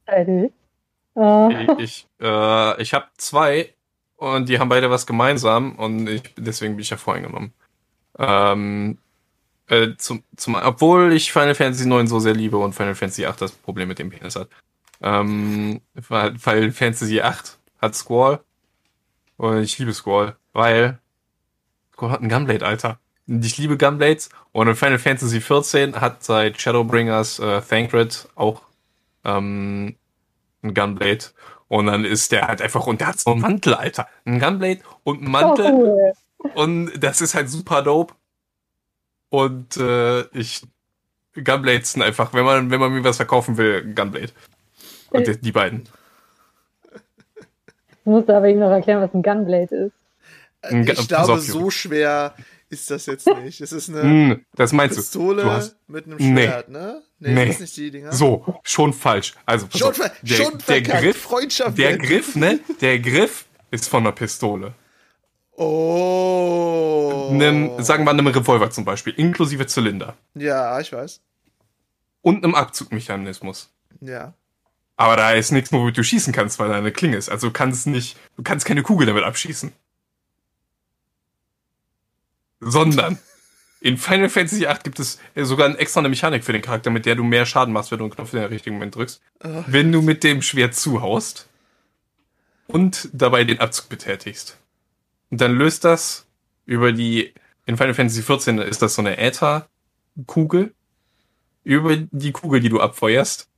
Beide. Ich, ich, äh, ich habe zwei und die haben beide was gemeinsam und ich, deswegen bin ich ja voreingenommen. Ähm, äh, zum, zum, obwohl ich Final Fantasy 9 so sehr liebe und Final Fantasy 8 das Problem mit dem Penis hat. Ähm, Final Fantasy 8 hat Squall und ich liebe Squall, weil Squall hat ein Gunblade, Alter. Ich liebe Gunblades und in Final Fantasy 14 hat seit Shadowbringers äh, Thancred auch ähm, ein Gunblade und dann ist der halt einfach und der hat so einen Mantel, Alter. Ein Gunblade und ein Mantel. Oh, cool. Und das ist halt super dope. Und äh, ich Gunblades sind einfach, wenn man, wenn man mir was verkaufen will, Gunblade. Und die, die beiden. Ich musste aber ihm noch erklären, was ein Gunblade ist. Äh, ich glaube, so schwer ist das jetzt nicht. Es ist eine mm, das meinst Pistole du. hast, mit einem Schwert, nee, ne? Nee, nee. Das nicht die Dinger. So, schon falsch. Also, schon, auf, der, schon der Griff, Freundschaft. Der Griff, ne? Der Griff ist von einer Pistole. Oh. Nem, sagen wir einem Revolver zum Beispiel, inklusive Zylinder. Ja, ich weiß. Und einem Abzugmechanismus. Ja. Aber da ist nichts, womit du schießen kannst, weil da eine Klinge ist. Also du kannst nicht, du kannst keine Kugel damit abschießen. Sondern in Final Fantasy VIII gibt es sogar eine extra eine Mechanik für den Charakter, mit der du mehr Schaden machst, wenn du einen Knopf in den richtigen Moment drückst. Oh. Wenn du mit dem Schwert zuhaust und dabei den Abzug betätigst. Und dann löst das über die, in Final Fantasy XIV ist das so eine Äther-Kugel. Über die Kugel, die du abfeuerst.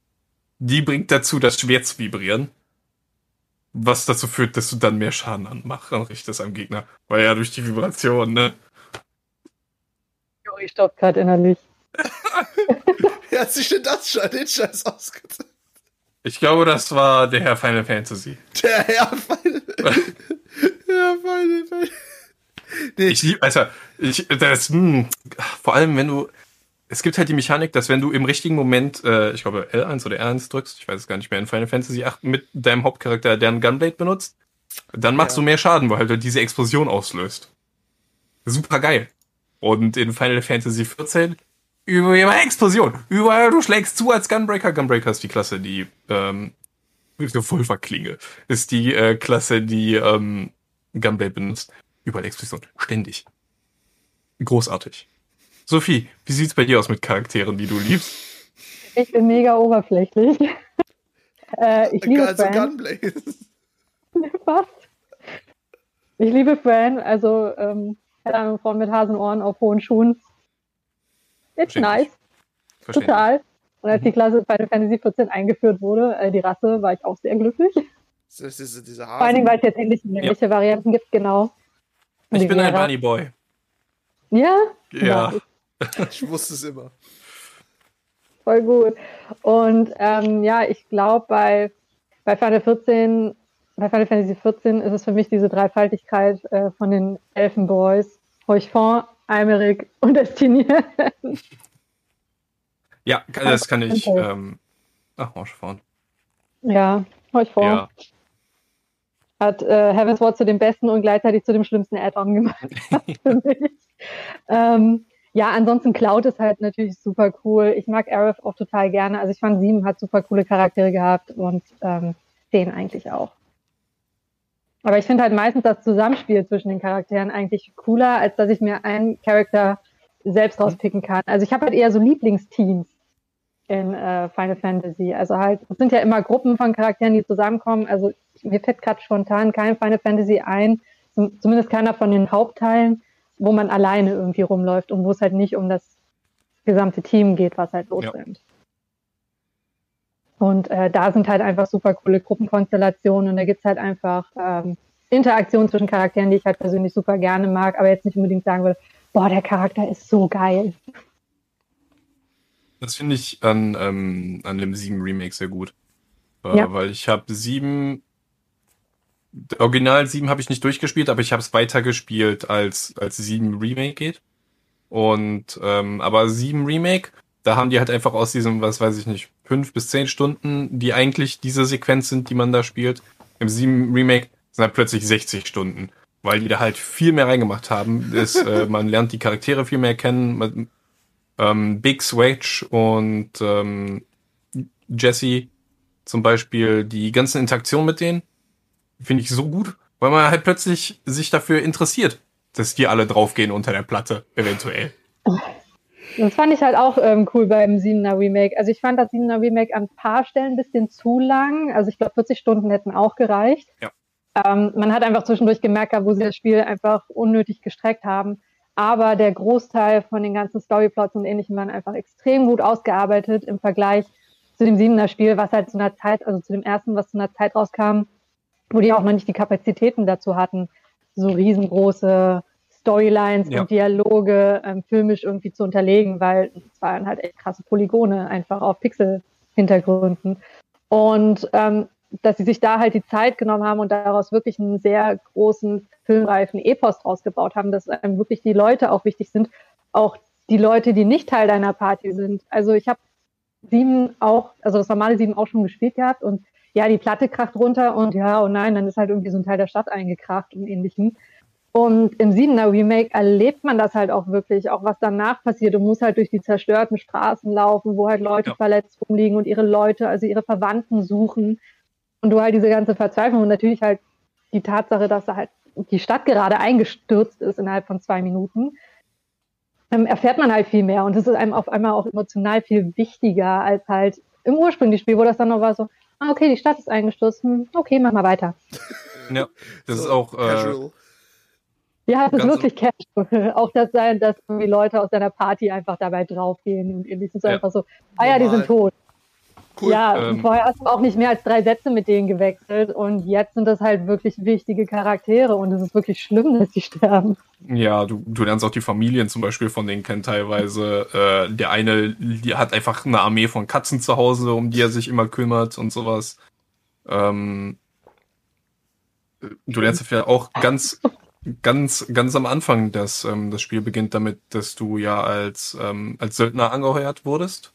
Die bringt dazu, das Schwert zu vibrieren. Was dazu führt, dass du dann mehr Schaden anmachst, anrichtest am Gegner. Weil ja durch die Vibration, ne? Juri stoppt gerade innerlich. Wie hat sich denn das schon den Scheiß ausgedacht? Ich glaube, das war der Herr Final Fantasy. Der Herr Final Fantasy. Ja, Final Fantasy. Nee. Ich liebe, also, ich, das, mh, hm, vor allem, wenn du, es gibt halt die Mechanik, dass wenn du im richtigen Moment, äh, ich glaube L1 oder R1 drückst, ich weiß es gar nicht mehr, in Final Fantasy 8 mit deinem Hauptcharakter deren Gunblade benutzt, dann machst ja. du mehr Schaden, weil halt diese Explosion auslöst. Super geil. Und in Final Fantasy 14 über Explosion. Überall du schlägst zu als Gunbreaker. Gunbreaker ist die Klasse, die ähm, Revolverklinge. Ist die äh, Klasse, die ähm, Gunblade benutzt. Überall Explosion. Ständig. Großartig. Sophie, wie sieht's bei dir aus mit Charakteren, die du liebst? Ich bin mega oberflächlich. äh, ich liebe also Fran. Gunblade. Was? Ich liebe Fran, also ähm, eine Frau mit Hasenohren auf hohen Schuhen. It's nice. Total. Und als die mhm. Klasse Final Fantasy 14 eingeführt wurde, äh, die Rasse, war ich auch sehr glücklich. Das ist diese Vor allen Dingen, weil es jetzt endlich männliche ja. Varianten gibt, genau. Und ich bin ein Bunny Boy. Ja? Ja. ich wusste es immer. Voll gut. Und ähm, ja, ich glaube, bei, bei Final 14, bei Final Fantasy 14 ist es für mich diese Dreifaltigkeit äh, von den Elfenboys, Heuchfond, Almeric und Destinier. Ja, das kann ich. Ähm, ach, Horschfahren. Ja, Horchfahren. Ja. Hat äh, Heaven's Ward zu dem besten und gleichzeitig zu dem schlimmsten Add-on gemacht. Ähm, ja, ansonsten Cloud ist halt natürlich super cool. Ich mag Aerith auch total gerne. Also ich fand Sieben hat super coole Charaktere gehabt und ähm, den eigentlich auch. Aber ich finde halt meistens das Zusammenspiel zwischen den Charakteren eigentlich cooler, als dass ich mir einen Charakter selbst rauspicken kann. Also ich habe halt eher so Lieblingsteams in äh, Final Fantasy. Also halt, es sind ja immer Gruppen von Charakteren, die zusammenkommen. Also mir fällt gerade spontan kein Final Fantasy ein, zumindest keiner von den Hauptteilen, wo man alleine irgendwie rumläuft und wo es halt nicht um das gesamte Team geht, was halt losrennt. Ja. Und äh, da sind halt einfach super coole Gruppenkonstellationen und da gibt's halt einfach ähm, Interaktionen zwischen Charakteren, die ich halt persönlich super gerne mag, aber jetzt nicht unbedingt sagen würde, boah, der Charakter ist so geil. Das finde ich an, ähm, an dem 7 Remake sehr gut. Äh, ja. Weil ich habe 7 Original 7 habe ich nicht durchgespielt, aber ich habe es weitergespielt, als, als 7 Remake geht. Und ähm, aber 7 Remake, da haben die halt einfach aus diesem, was weiß ich nicht, 5 bis 10 Stunden, die eigentlich diese Sequenz sind, die man da spielt. Im 7 Remake sind halt plötzlich 60 Stunden, weil die da halt viel mehr reingemacht haben. Das, äh, man lernt die Charaktere viel mehr kennen. Man, ähm, Big Switch und ähm, Jesse zum Beispiel, die ganzen Interaktionen mit denen, finde ich so gut, weil man halt plötzlich sich dafür interessiert, dass die alle draufgehen unter der Platte, eventuell. Das fand ich halt auch ähm, cool beim 7er Remake. Also ich fand das 7er Remake an ein paar Stellen ein bisschen zu lang. Also ich glaube 40 Stunden hätten auch gereicht. Ja. Ähm, man hat einfach zwischendurch gemerkt, wo sie das Spiel einfach unnötig gestreckt haben. Aber der Großteil von den ganzen Storyplots und ähnlichem waren einfach extrem gut ausgearbeitet im Vergleich zu dem 7er Spiel, was halt zu einer Zeit, also zu dem ersten, was zu einer Zeit rauskam, wo die auch noch nicht die Kapazitäten dazu hatten, so riesengroße Storylines ja. und Dialoge ähm, filmisch irgendwie zu unterlegen, weil es waren halt echt krasse Polygone einfach auf Pixel-Hintergründen. Und ähm, dass sie sich da halt die Zeit genommen haben und daraus wirklich einen sehr großen filmreifen Epos draus gebaut haben, dass einem wirklich die Leute auch wichtig sind, auch die Leute, die nicht Teil deiner Party sind. Also ich habe sieben auch, also das normale sieben auch schon gespielt gehabt und ja, die Platte kracht runter und ja, oh nein, dann ist halt irgendwie so ein Teil der Stadt eingekracht und ähnlichem. Und im Siebener Remake erlebt man das halt auch wirklich, auch was danach passiert. Du musst halt durch die zerstörten Straßen laufen, wo halt Leute ja. verletzt rumliegen und ihre Leute, also ihre Verwandten suchen. Und du halt diese ganze Verzweiflung und natürlich halt die Tatsache, dass da halt die Stadt gerade eingestürzt ist innerhalb von zwei Minuten, ähm, erfährt man halt viel mehr. Und es ist einem auf einmal auch emotional viel wichtiger als halt im ursprünglichen Spiel, wo das dann noch war so, ah, okay, die Stadt ist eingestürzt, hm, okay, mach mal weiter. Ja, das so, ist auch äh, ja, es ist wirklich casual. Auch das sein, dass irgendwie Leute aus deiner Party einfach dabei draufgehen und ähnliches. ist ja. einfach so, ah ja, die sind tot. Cool. Ja, ähm, vorher hast du auch nicht mehr als drei Sätze mit denen gewechselt und jetzt sind das halt wirklich wichtige Charaktere und es ist wirklich schlimm, dass sie sterben. Ja, du, du lernst auch die Familien zum Beispiel von denen kennen teilweise. Äh, der eine, die hat einfach eine Armee von Katzen zu Hause, um die er sich immer kümmert und sowas. Ähm, du lernst ja auch ganz, ganz, ganz am Anfang, dass ähm, das Spiel beginnt damit, dass du ja als, ähm, als Söldner angeheuert wurdest.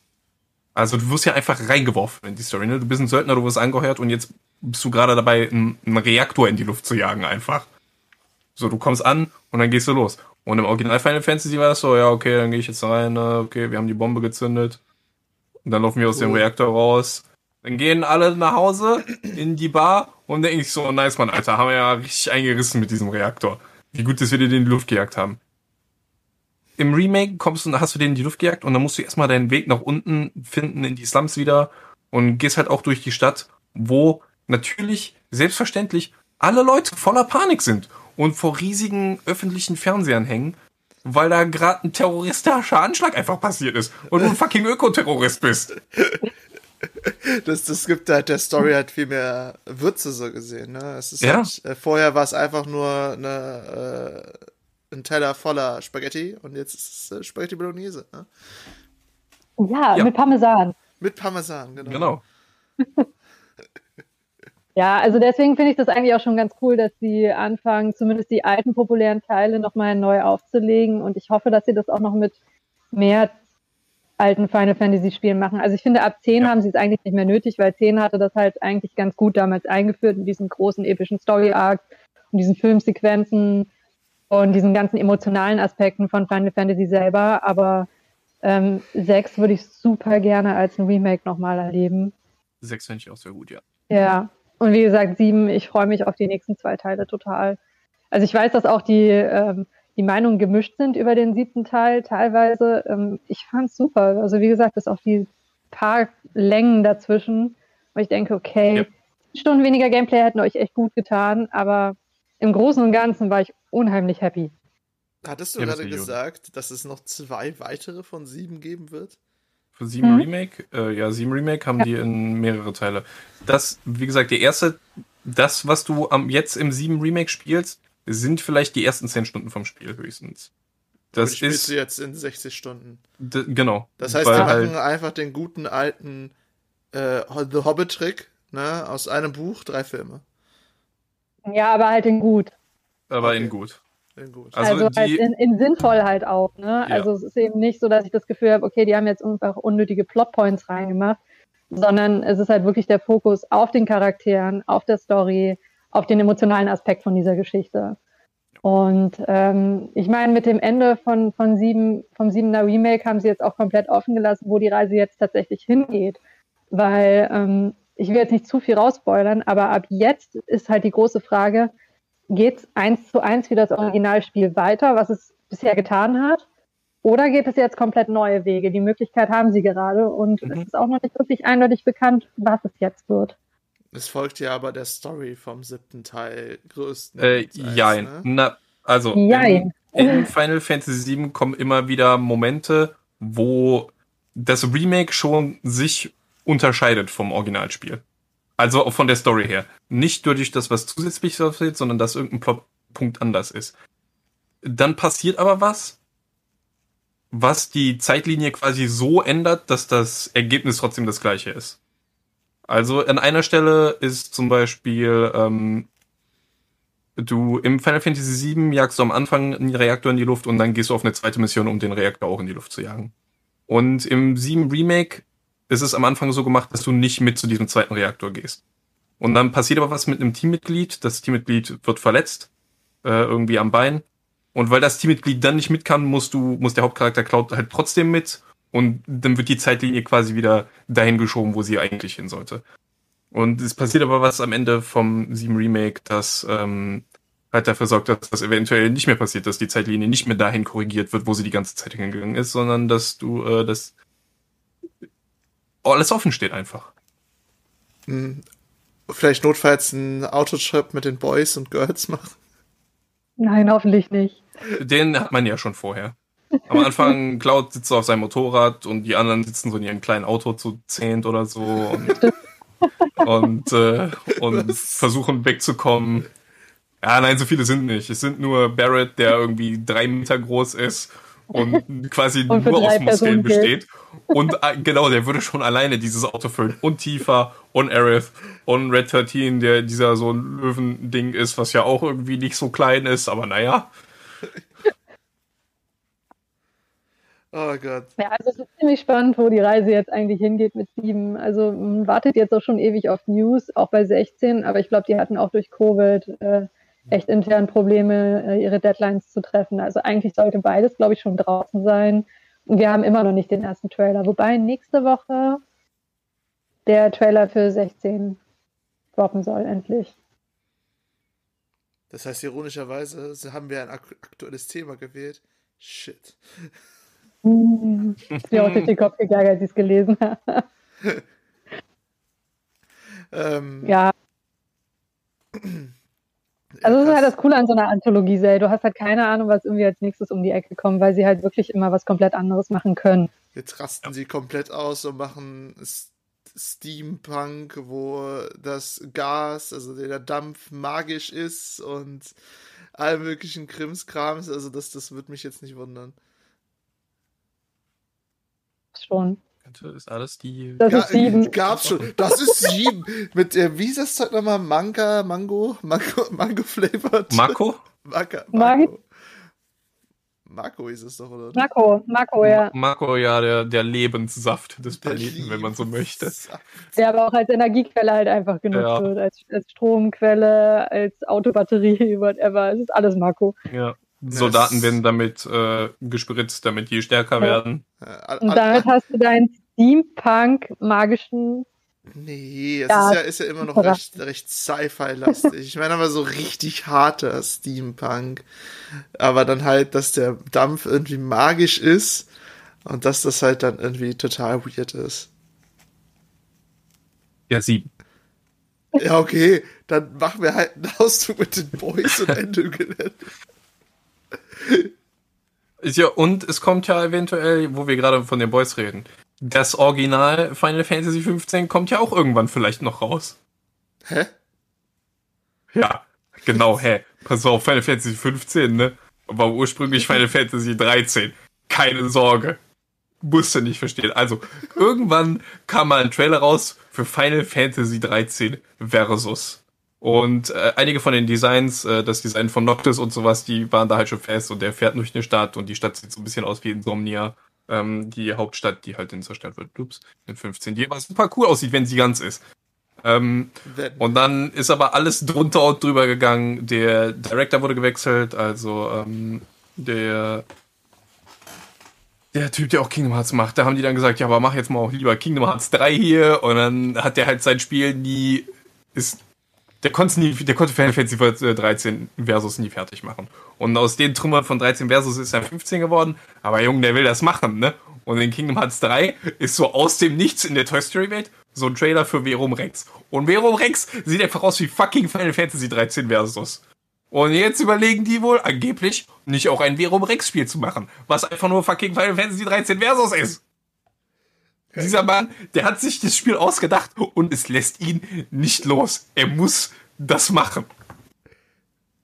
Also du wirst ja einfach reingeworfen in die Story. Ne? Du bist ein Söldner, du wirst angeheuert und jetzt bist du gerade dabei, einen, einen Reaktor in die Luft zu jagen einfach. So, du kommst an und dann gehst du los. Und im Original Final Fantasy war das so, ja, okay, dann gehe ich jetzt rein, ne, okay, wir haben die Bombe gezündet. Und dann laufen wir aus dem Reaktor raus. Dann gehen alle nach Hause in die Bar und denken sich so, nice, Mann, Alter, haben wir ja richtig eingerissen mit diesem Reaktor. Wie gut, dass wir den in die Luft gejagt haben. Im Remake kommst du, hast du den in die Luft gejagt und dann musst du erstmal deinen Weg nach unten finden in die Slums wieder und gehst halt auch durch die Stadt, wo natürlich, selbstverständlich, alle Leute voller Panik sind und vor riesigen öffentlichen Fernsehern hängen, weil da gerade ein terroristischer Anschlag einfach passiert ist und du ein fucking Ökoterrorist bist. Das, das gibt halt der Story halt viel mehr Würze so gesehen. Ne? Es ist ja. halt, äh, vorher war es einfach nur eine, äh, ein Teller voller Spaghetti und jetzt ist es äh, Spaghetti Bolognese. Ne? Ja, ja, mit Parmesan. Mit Parmesan, genau. Genau. ja, also deswegen finde ich das eigentlich auch schon ganz cool, dass sie anfangen, zumindest die alten populären Teile nochmal neu aufzulegen und ich hoffe, dass sie das auch noch mit mehr alten Final Fantasy Spielen machen. Also ich finde, ab 10 ja. haben sie es eigentlich nicht mehr nötig, weil 10 hatte das halt eigentlich ganz gut damals eingeführt in diesen großen epischen Story Arcs und diesen Filmsequenzen und diesen ganzen emotionalen Aspekten von Final Fantasy selber. Aber ähm, 6 würde ich super gerne als ein Remake nochmal erleben. 6 finde ich auch sehr gut, ja. Ja. Und wie gesagt, 7, ich freue mich auf die nächsten zwei Teile total. Also ich weiß, dass auch die ähm, die Meinungen gemischt sind über den siebten Teil teilweise. Ähm, ich fand es super. Also wie gesagt, bis auf die paar Längen dazwischen, wo ich denke, okay, ja. Stunden weniger Gameplay hätten euch echt gut getan, aber im Großen und Ganzen war ich unheimlich happy. Hattest du Ja, gerade gesagt, dass es noch zwei weitere von sieben geben wird? Für sieben Mhm. Remake, äh, ja, sieben Remake haben Ja. die in mehrere Teile. Das, wie gesagt, die erste, das, was du am, jetzt im sieben Remake spielst, sind vielleicht die ersten zehn Stunden vom Spiel höchstens. Das Und spielst ist, du jetzt in 60 Stunden. genau. Das heißt, die halt- machen einfach den guten alten äh, The Hobbit-Trick, ne? Aus einem Buch, drei Filme. Ja, aber halt in gut. aber okay. in gut. Sehr gut. Also Also, halt die- in, in sinnvoll halt auch, ne? Ja. Also es ist eben nicht so, dass ich das Gefühl habe, okay, die haben jetzt einfach unnötige Plotpoints reingemacht, sondern es ist halt wirklich der Fokus auf den Charakteren, auf der Story, auf den emotionalen Aspekt von dieser Geschichte. Und ähm, ich meine, mit dem Ende von, von sieben, vom siebener Remake haben sie jetzt auch komplett offen gelassen, wo die Reise jetzt tatsächlich hingeht. Weil ähm, ich will jetzt nicht zu viel rausspoilern, aber ab jetzt ist halt die große Frage, geht es eins zu eins wie das Originalspiel weiter, was es bisher getan hat? Oder geht es jetzt komplett neue Wege? Die Möglichkeit haben sie gerade und Mhm. es ist auch noch nicht wirklich eindeutig bekannt, was es jetzt wird. Es folgt ja aber der Story vom siebten Teil Äh, größtenteils. jein. Ne? Na, also, Jein. in, in Final Fantasy VII kommen immer wieder Momente, wo das Remake schon sich unterscheidet vom Originalspiel. Also auch von der Story her. Nicht durch das, was zusätzlich passiert, sondern dass irgendein Plotpunkt anders ist. Dann passiert aber was, was die Zeitlinie quasi so ändert, dass das Ergebnis trotzdem das gleiche ist. Also an einer Stelle ist zum Beispiel, ähm, du im Final Fantasy VII jagst du am Anfang einen Reaktor in die Luft und dann gehst du auf eine zweite Mission, um den Reaktor auch in die Luft zu jagen. Und im 7 Remake ist es am Anfang so gemacht, dass du nicht mit zu diesem zweiten Reaktor gehst. Und dann passiert aber was mit einem Teammitglied. Das Teammitglied wird verletzt, äh, irgendwie am Bein. Und weil das Teammitglied dann nicht mit kann, musst du, muss der Hauptcharakter Cloud halt trotzdem mit. Und dann wird die Zeitlinie quasi wieder dahin geschoben, wo sie eigentlich hin sollte. Und es passiert aber was am Ende vom 7 Remake, das ähm, halt dafür sorgt, dass das eventuell nicht mehr passiert, dass die Zeitlinie nicht mehr dahin korrigiert wird, wo sie die ganze Zeit hingegangen ist, sondern dass du äh, das alles offen steht einfach. Hm. Vielleicht notfalls einen Autotrip mit den Boys und Girls machen. Nein, hoffentlich nicht. Den hat man ja schon vorher. Am Anfang, Cloud sitzt auf seinem Motorrad und die anderen sitzen so in ihrem kleinen Auto zu zehnt oder so und, und, äh, und versuchen wegzukommen. Ja, nein, so viele sind nicht. Es sind nur Barrett, der irgendwie drei Meter groß ist und quasi Und nur aus Muskeln besteht. Und äh, genau, der würde schon alleine dieses Auto füllen. Und Tifa und Aerith und Red 13, der dieser so ein Löwending ist, was ja auch irgendwie nicht so klein ist, aber naja. Oh Gott. Ja, also es ist ziemlich spannend, wo die Reise jetzt eigentlich hingeht mit sieben. Also man wartet jetzt auch schon ewig auf News, auch bei 16, aber ich glaube, die hatten auch durch Covid äh, echt intern Probleme, äh, ihre Deadlines zu treffen. Also eigentlich sollte beides, glaube ich, schon draußen sein. Und wir haben immer noch nicht den ersten Trailer. Wobei nächste Woche der Trailer für 16 droppen soll, endlich. Das heißt, ironischerweise haben wir ein ak aktuelles Thema gewählt. Shit. Hm, Ist mir auch durch den Kopf gegangen, als ich es gelesen habe. Ähm, Ja, Also das ist halt das Coole an so einer Anthologie-Serie. Du hast halt keine Ahnung, was irgendwie als nächstes um die Ecke kommt, weil sie halt wirklich immer was komplett anderes machen können. Jetzt rasten sie komplett aus und machen Steampunk, wo das Gas, also der Dampf magisch ist und all möglichen Krimskrams. Also das, das wird mich jetzt nicht wundern. Schon. Ist alles die. Das Ja, ist sieben. Gab's schon. Das ist sieben. Mit, äh, wie ist das Zeug nochmal? Manga, Mango, Mango, Mango flavored. Marco? Maka, Marco. Marco ist es doch, oder? Marco, Marco, ja. Marco, ja, der, der Lebenssaft des Der Planeten, wenn man so möchte. Der aber auch als Energiequelle halt einfach genutzt Ja. wird, als, als Stromquelle, als Autobatterie, whatever. Es ist alles Marco. Ja. Soldaten werden damit äh, gespritzt, damit die stärker Ja. werden. Äh, Und damit hast du deinen Steampunk-magischen. Nee, es Ja, ist ja, ist ja immer noch recht, recht Sci-Fi-lastig. Ich meine aber so richtig harter Steampunk. Aber dann halt, dass der Dampf irgendwie magisch ist und dass das halt dann irgendwie total weird ist. Ja, sieben. Ja, okay, dann machen wir halt einen Auszug mit den Boys und Ende. Ja, und es kommt ja eventuell, wo wir gerade von den Boys reden, das Original Final Fantasy 15 kommt ja auch irgendwann vielleicht noch raus. Hä? Ja, genau, hä. Pass auf, Final Fantasy 15, ne? War ursprünglich Final Fantasy 13. Keine Sorge. Musste nicht verstehen. Also, irgendwann kam mal ein Trailer raus für Final Fantasy 13 Versus. Und äh, einige von den Designs, äh, das Design von Noctis und sowas, die waren da halt schon fest und der fährt durch eine Stadt und die Stadt sieht so ein bisschen aus wie Insomnia. Ähm, die Hauptstadt, die halt in zerstört wird. Ups, in 15. Die aber super cool aussieht, wenn sie ganz ist. Ähm, und dann ist aber alles drunter und drüber gegangen. Der Director wurde gewechselt, also ähm, der der Typ, der auch Kingdom Hearts macht, da haben die dann gesagt, ja, aber mach jetzt mal auch lieber Kingdom Hearts 3 hier. Und dann hat der halt sein Spiel nie, ist, der konnte nie, der konnte Final Fantasy 13 Versus nie fertig machen. Und aus den Trümmern von 13 Versus ist er 15 geworden. Aber Junge, der will das machen, ne? Und in Kingdom Hearts 3 ist so aus dem Nichts in der Toy Story Welt so ein Trailer für Verum Rex. Und Verum Rex sieht einfach aus wie fucking Final Fantasy 13 Versus. Und jetzt überlegen die wohl, angeblich, nicht auch ein Verum Rex Spiel zu machen, was einfach nur fucking Final Fantasy 13 Versus ist. Dieser Mann, der hat sich das Spiel ausgedacht und es lässt ihn nicht los. Er muss das machen.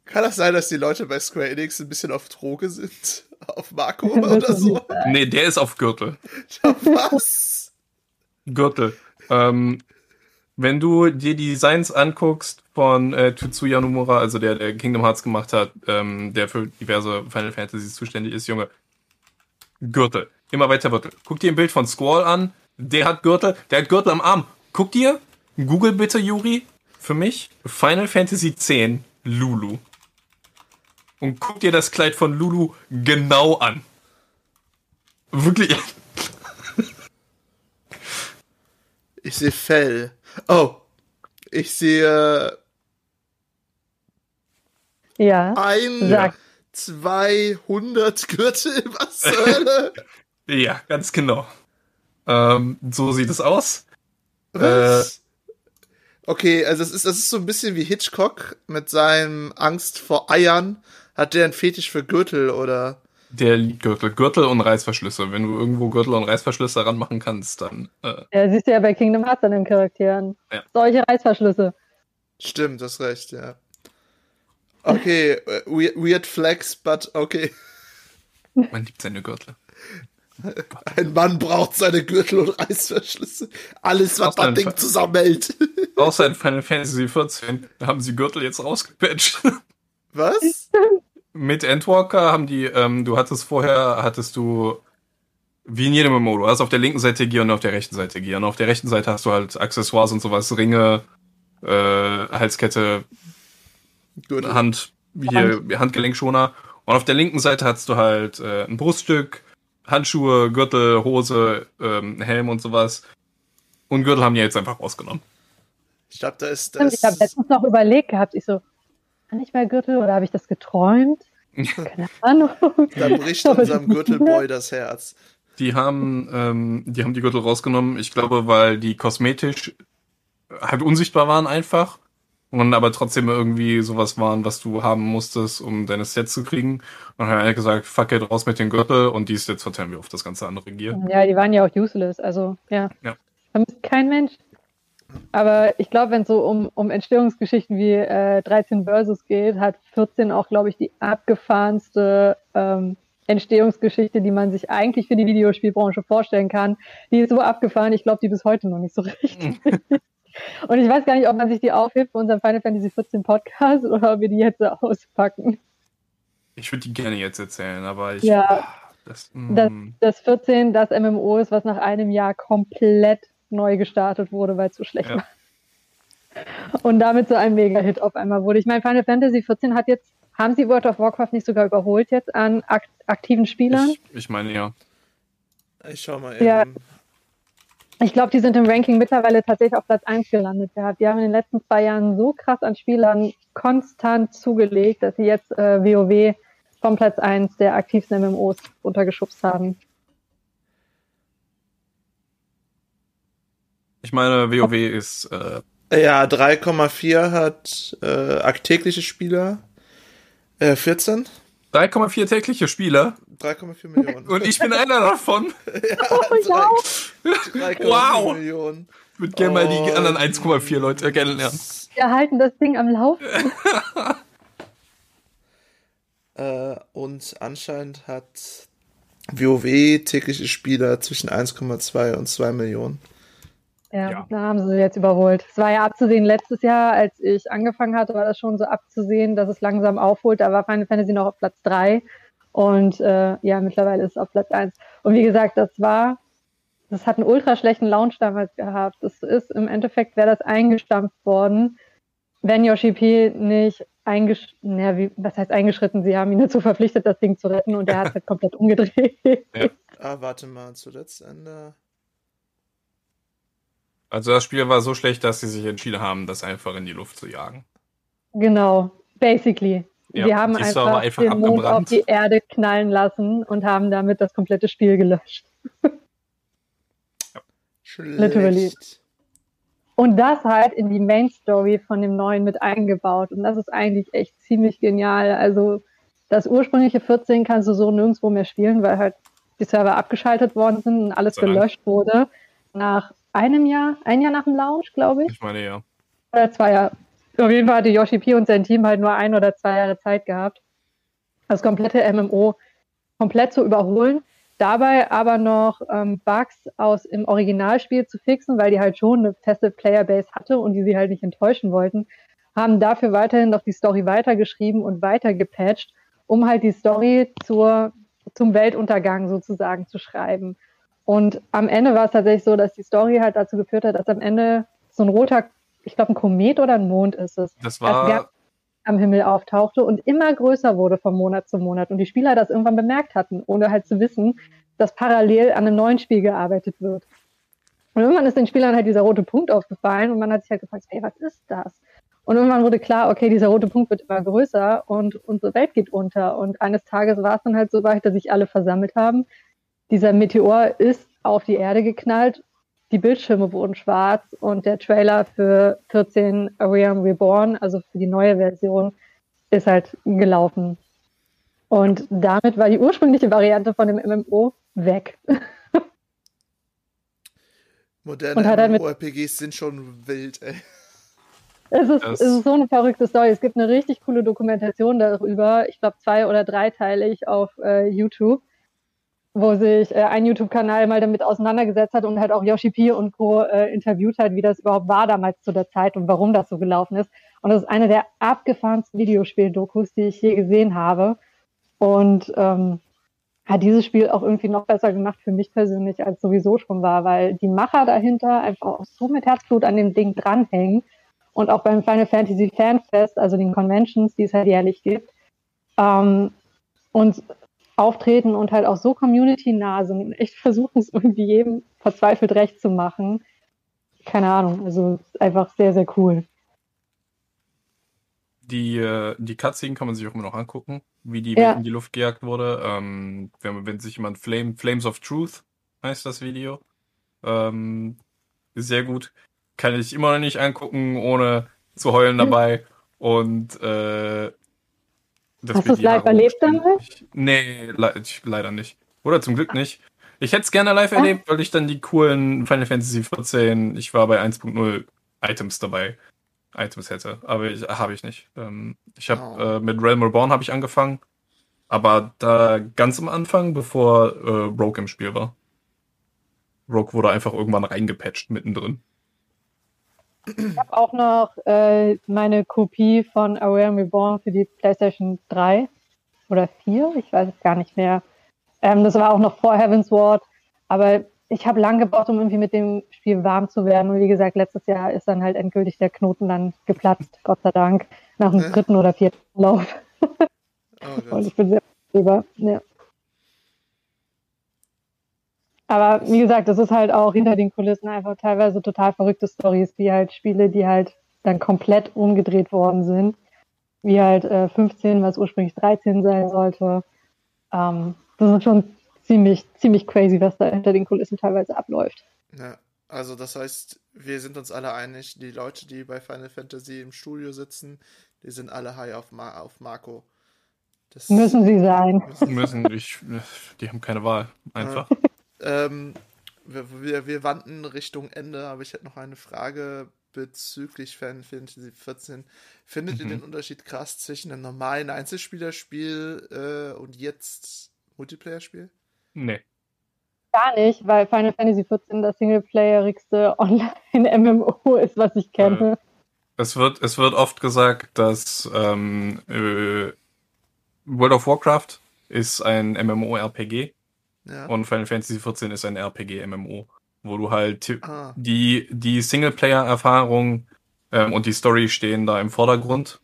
Kann das sein, dass die Leute bei Square Enix ein bisschen auf Droge sind? Auf Marco oder so? Nee, der ist auf Gürtel. Was? Gürtel. Ähm, wenn du dir die Designs anguckst von äh, Tetsuya Nomura, also der, der Kingdom Hearts gemacht hat, ähm, der für diverse Final Fantasies zuständig ist, Junge. Gürtel. Immer weiter Gürtel. Guck dir ein Bild von Squall an. Der hat Gürtel. Der hat Gürtel am Arm. Guck dir. Google bitte, Yuri. Für mich. Final Fantasy X. Lulu. Und guck dir das Kleid von Lulu genau an. Wirklich. Ich sehe Fell. Oh. Ich sehe. Ja. Ein, sag. 200 Gürtel. Was zur Hölle? ja, ganz genau. Ähm, so sieht es aus. Was? Äh, okay, also das ist, das ist so ein bisschen wie Hitchcock mit seinem Angst vor Eiern. Hat der einen Fetisch für Gürtel oder? Der Gürtel. Gürtel und Reißverschlüsse. Wenn du irgendwo Gürtel und Reißverschlüsse ranmachen kannst, dann. Äh ja, siehst du ja bei Kingdom Hearts an den Charakteren. Ja. Solche Reißverschlüsse. Stimmt, das recht, ja. Okay, äh, weird, weird flex, but okay. Man liebt seine Gürtel. Ein Mann braucht seine Gürtel und Reißverschlüsse. Alles, was das Ding zusammenhält. Außer in Final Fantasy XIV, da haben sie Gürtel jetzt rausgepatcht. Was? mit Endwalker haben die, ähm, du hattest vorher, hattest du wie in jedem MMO, du hast auf der linken Seite Gear und auf der rechten Seite Gear. Und auf der rechten Seite hast du halt Accessoires und sowas, Ringe, äh, Halskette, Gürtel. Hand, hier, Handgelenkschoner. Und auf der linken Seite hast du halt äh, ein Bruststück, Handschuhe, Gürtel, Hose, ähm, Helm und sowas. Und Gürtel haben die jetzt einfach rausgenommen. Ich glaube, da ist das. Ich habe letztens noch überlegt gehabt, ich so, nicht mehr Gürtel oder habe ich das geträumt? Keine Ahnung. Da bricht unserem Gürtelboy das Herz. Die haben, ähm, die haben die Gürtel rausgenommen, ich glaube, weil die kosmetisch halt unsichtbar waren einfach und aber trotzdem irgendwie sowas waren, was du haben musstest, um deine Set zu kriegen. Und dann hat er gesagt, fuck it, raus mit den Gürtel und die Sets verteilen wir auf das ganze andere Gear. Ja, die waren ja auch useless, also ja. ja. Vermisst kein Mensch. Aber ich glaube, wenn es so um, um Entstehungsgeschichten wie äh, 13 Versus geht, hat 14 auch, glaube ich, die abgefahrenste ähm, Entstehungsgeschichte, die man sich eigentlich für die Videospielbranche vorstellen kann. Die ist so abgefahren, ich glaube, die bis heute noch nicht so richtig. Und ich weiß gar nicht, ob man sich die aufhebt für unseren Final Fantasy 14 Podcast oder ob wir die jetzt auspacken. Ich würde die gerne jetzt erzählen, aber ich. Ja. Das, mm. das, das 14, das MMO ist, was nach einem Jahr komplett neu gestartet wurde, weil es so schlecht ja. war. Und damit so ein Mega-Hit auf einmal wurde. Ich meine, Final Fantasy 14 hat jetzt, haben sie World of Warcraft nicht sogar überholt jetzt an akt aktiven Spielern? Ich, ich, meine ja. Ich schau mal eben. Ja. Ich glaube, die sind im Ranking mittlerweile tatsächlich auf Platz 1 gelandet gehabt. Die haben in den letzten zwei Jahren so krass an Spielern konstant zugelegt, dass sie jetzt äh, WoW vom Platz 1 der aktivsten MMOs runtergeschubst haben. Ich meine, WoW ist. Äh ja, 3,4 hat äh, tägliche Spieler. Äh, 14. 3,4 tägliche Spieler. 3,4 Millionen. Und ich bin einer davon. ja, Oh, 3,4 Wow. Millionen. Ich würde gerne mal die Und- anderen 1,4 Leute kennenlernen. Wir halten das Ding am Laufen. Äh, und anscheinend hat WoW tägliche Spieler zwischen 1,2 und 2 Millionen. Ja, Ja. da haben sie sie jetzt überholt. Es war ja abzusehen, letztes Jahr, als ich angefangen hatte, war das schon so abzusehen, dass es langsam aufholt. Da war Final Fantasy noch auf Platz 3 und äh, ja, mittlerweile ist es auf Platz 1. Und wie gesagt, das war, das hat einen ultra schlechten Launch damals gehabt. Das ist im Endeffekt, wäre das eingestampft worden, wenn Yoshi P nicht eingesch na, wie, was heißt eingeschritten, sie haben ihn dazu verpflichtet, das Ding zu retten und er hat es halt komplett umgedreht. Ah, warte mal, zuletzt Ende. Also das Spiel war so schlecht, dass sie sich entschieden haben, das einfach in die Luft zu jagen. Genau, basically. Ja, Sie haben die Server einfach, einfach den Mond auf die Erde knallen lassen und haben damit das komplette Spiel gelöscht. Schlecht. Literally. Und das halt in die Main Story von dem neuen mit eingebaut. Und das ist eigentlich echt ziemlich genial. Also das ursprüngliche 14 kannst du so nirgendwo mehr spielen, weil halt die Server abgeschaltet worden sind und alles So lang. gelöscht wurde. Nach einem Jahr, ein Jahr nach dem Launch, glaube ich Ich meine ja. oder zwei Jahre. Auf jeden Fall hatte Yoshi P und sein Team halt nur ein oder zwei Jahre Zeit gehabt, das komplette MMO komplett zu überholen. Dabei aber noch ähm, Bugs aus im Originalspiel zu fixen, weil die halt schon eine feste Playerbase hatte und die sie halt nicht enttäuschen wollten, haben dafür weiterhin noch die Story weitergeschrieben und weiter gepatcht, um halt die Story zur, zum Weltuntergang sozusagen zu schreiben. Und am Ende war es tatsächlich so, dass die Story halt dazu geführt hat, dass am Ende so ein roter, ich glaube ein Komet oder ein Mond ist es, Das war, Ger- am Himmel auftauchte und immer größer wurde von Monat zu Monat und die Spieler das irgendwann bemerkt hatten, ohne halt zu wissen, dass parallel an einem neuen Spiel gearbeitet wird. Und irgendwann ist den Spielern halt dieser rote Punkt aufgefallen und man hat sich halt gefragt, hey, was ist das? Und irgendwann wurde klar, okay, dieser rote Punkt wird immer größer und unsere Welt geht unter. Und eines Tages war es dann halt so weit, dass sich alle versammelt haben. Dieser Meteor ist auf die Erde geknallt, die Bildschirme wurden schwarz und der Trailer für 14 Realm Reborn, also für die neue Version, ist halt gelaufen. Und damit war die ursprüngliche Variante von dem MMO weg. Moderne er MMORPGs sind schon wild, ey. Es ist, es ist so eine verrückte Story. Es gibt eine richtig coole Dokumentation darüber, ich glaube zwei- oder dreiteilig auf äh, YouTube, wo sich äh, ein YouTube-Kanal mal damit auseinandergesetzt hat und halt auch Yoshi P und Co. Äh, interviewt hat, wie das überhaupt war damals zu der Zeit und warum das so gelaufen ist. Und das ist eine der abgefahrensten Videospiel-Dokus, die ich je gesehen habe. Und ähm, hat dieses Spiel auch irgendwie noch besser gemacht für mich persönlich, als sowieso schon war, weil die Macher dahinter einfach auch so mit Herzblut an dem Ding dranhängen und auch beim Final Fantasy Fanfest, also den Conventions, die es halt jährlich gibt, ähm, und auftreten und halt auch so community-nah sind und echt versuchen es irgendwie jedem verzweifelt recht zu machen. Keine Ahnung, also einfach sehr, sehr cool. die, äh, die Cutscene kann man sich auch immer noch angucken, wie die Ja. in die Luft gejagt wurde. Ähm, wenn, wenn sich jemand Flame, Flames of Truth heißt das Video. Ähm, sehr gut. Kann ich immer noch nicht angucken, ohne zu heulen dabei. Und äh, Hast du's die live erlebt? Ich- Nee, le ich, leider nicht. Oder zum Glück nicht. Ich hätte es gerne live erlebt, weil ich dann die coolen Final Fantasy 14, ich war bei 1.0 Items dabei. Items hätte, aber ich, habe ich nicht. Ähm, ich habe Oh. äh, mit Realm Reborn habe ich angefangen, aber da ganz am Anfang, bevor äh, Rogue im Spiel war. Rogue wurde einfach irgendwann reingepatcht mittendrin. Ich habe auch noch äh, meine Kopie von A Realm Reborn für die PlayStation 3 oder 4, ich weiß es gar nicht mehr. Ähm, das war auch noch vor Heaven's Ward, aber ich habe lange gebraucht, um irgendwie mit dem Spiel warm zu werden. Und wie gesagt, letztes Jahr ist dann halt endgültig der Knoten dann geplatzt, Gott sei Dank, nach dem Hä? dritten oder vierten Lauf. Oh Und ich bin sehr drüber. Ja. Aber wie gesagt, das ist halt auch hinter den Kulissen einfach teilweise total verrückte Stories, wie halt Spiele, die halt dann komplett umgedreht worden sind. Wie halt äh, 15, was ursprünglich 13 sein sollte. Ähm, das ist schon ziemlich, ziemlich crazy, was da hinter den Kulissen teilweise abläuft. Ja, also das heißt, wir sind uns alle einig, die Leute, die bei Final Fantasy im Studio sitzen, die sind alle high auf, Ma auf Marco. Das müssen sie sein. Müssen, ich, die haben keine Wahl, einfach. Ähm, wir, wir, wir wandten Richtung Ende, aber ich hätte noch eine Frage bezüglich Final Fantasy 14. Findet mhm. ihr den Unterschied krass zwischen einem normalen Einzelspielerspiel äh, und jetzt Multiplayer-Spiel? Nee. Gar nicht, weil Final Fantasy 14 das singleplayerigste Online-MMO ist, was ich kenne. Es wird, es wird oft gesagt, dass ähm, äh, World of Warcraft ist ein MMORPG ja. und Final Fantasy 14 ist ein RPG-MMO, wo du halt ah. die, die Singleplayer-Erfahrung ähm, und die Story stehen da im Vordergrund.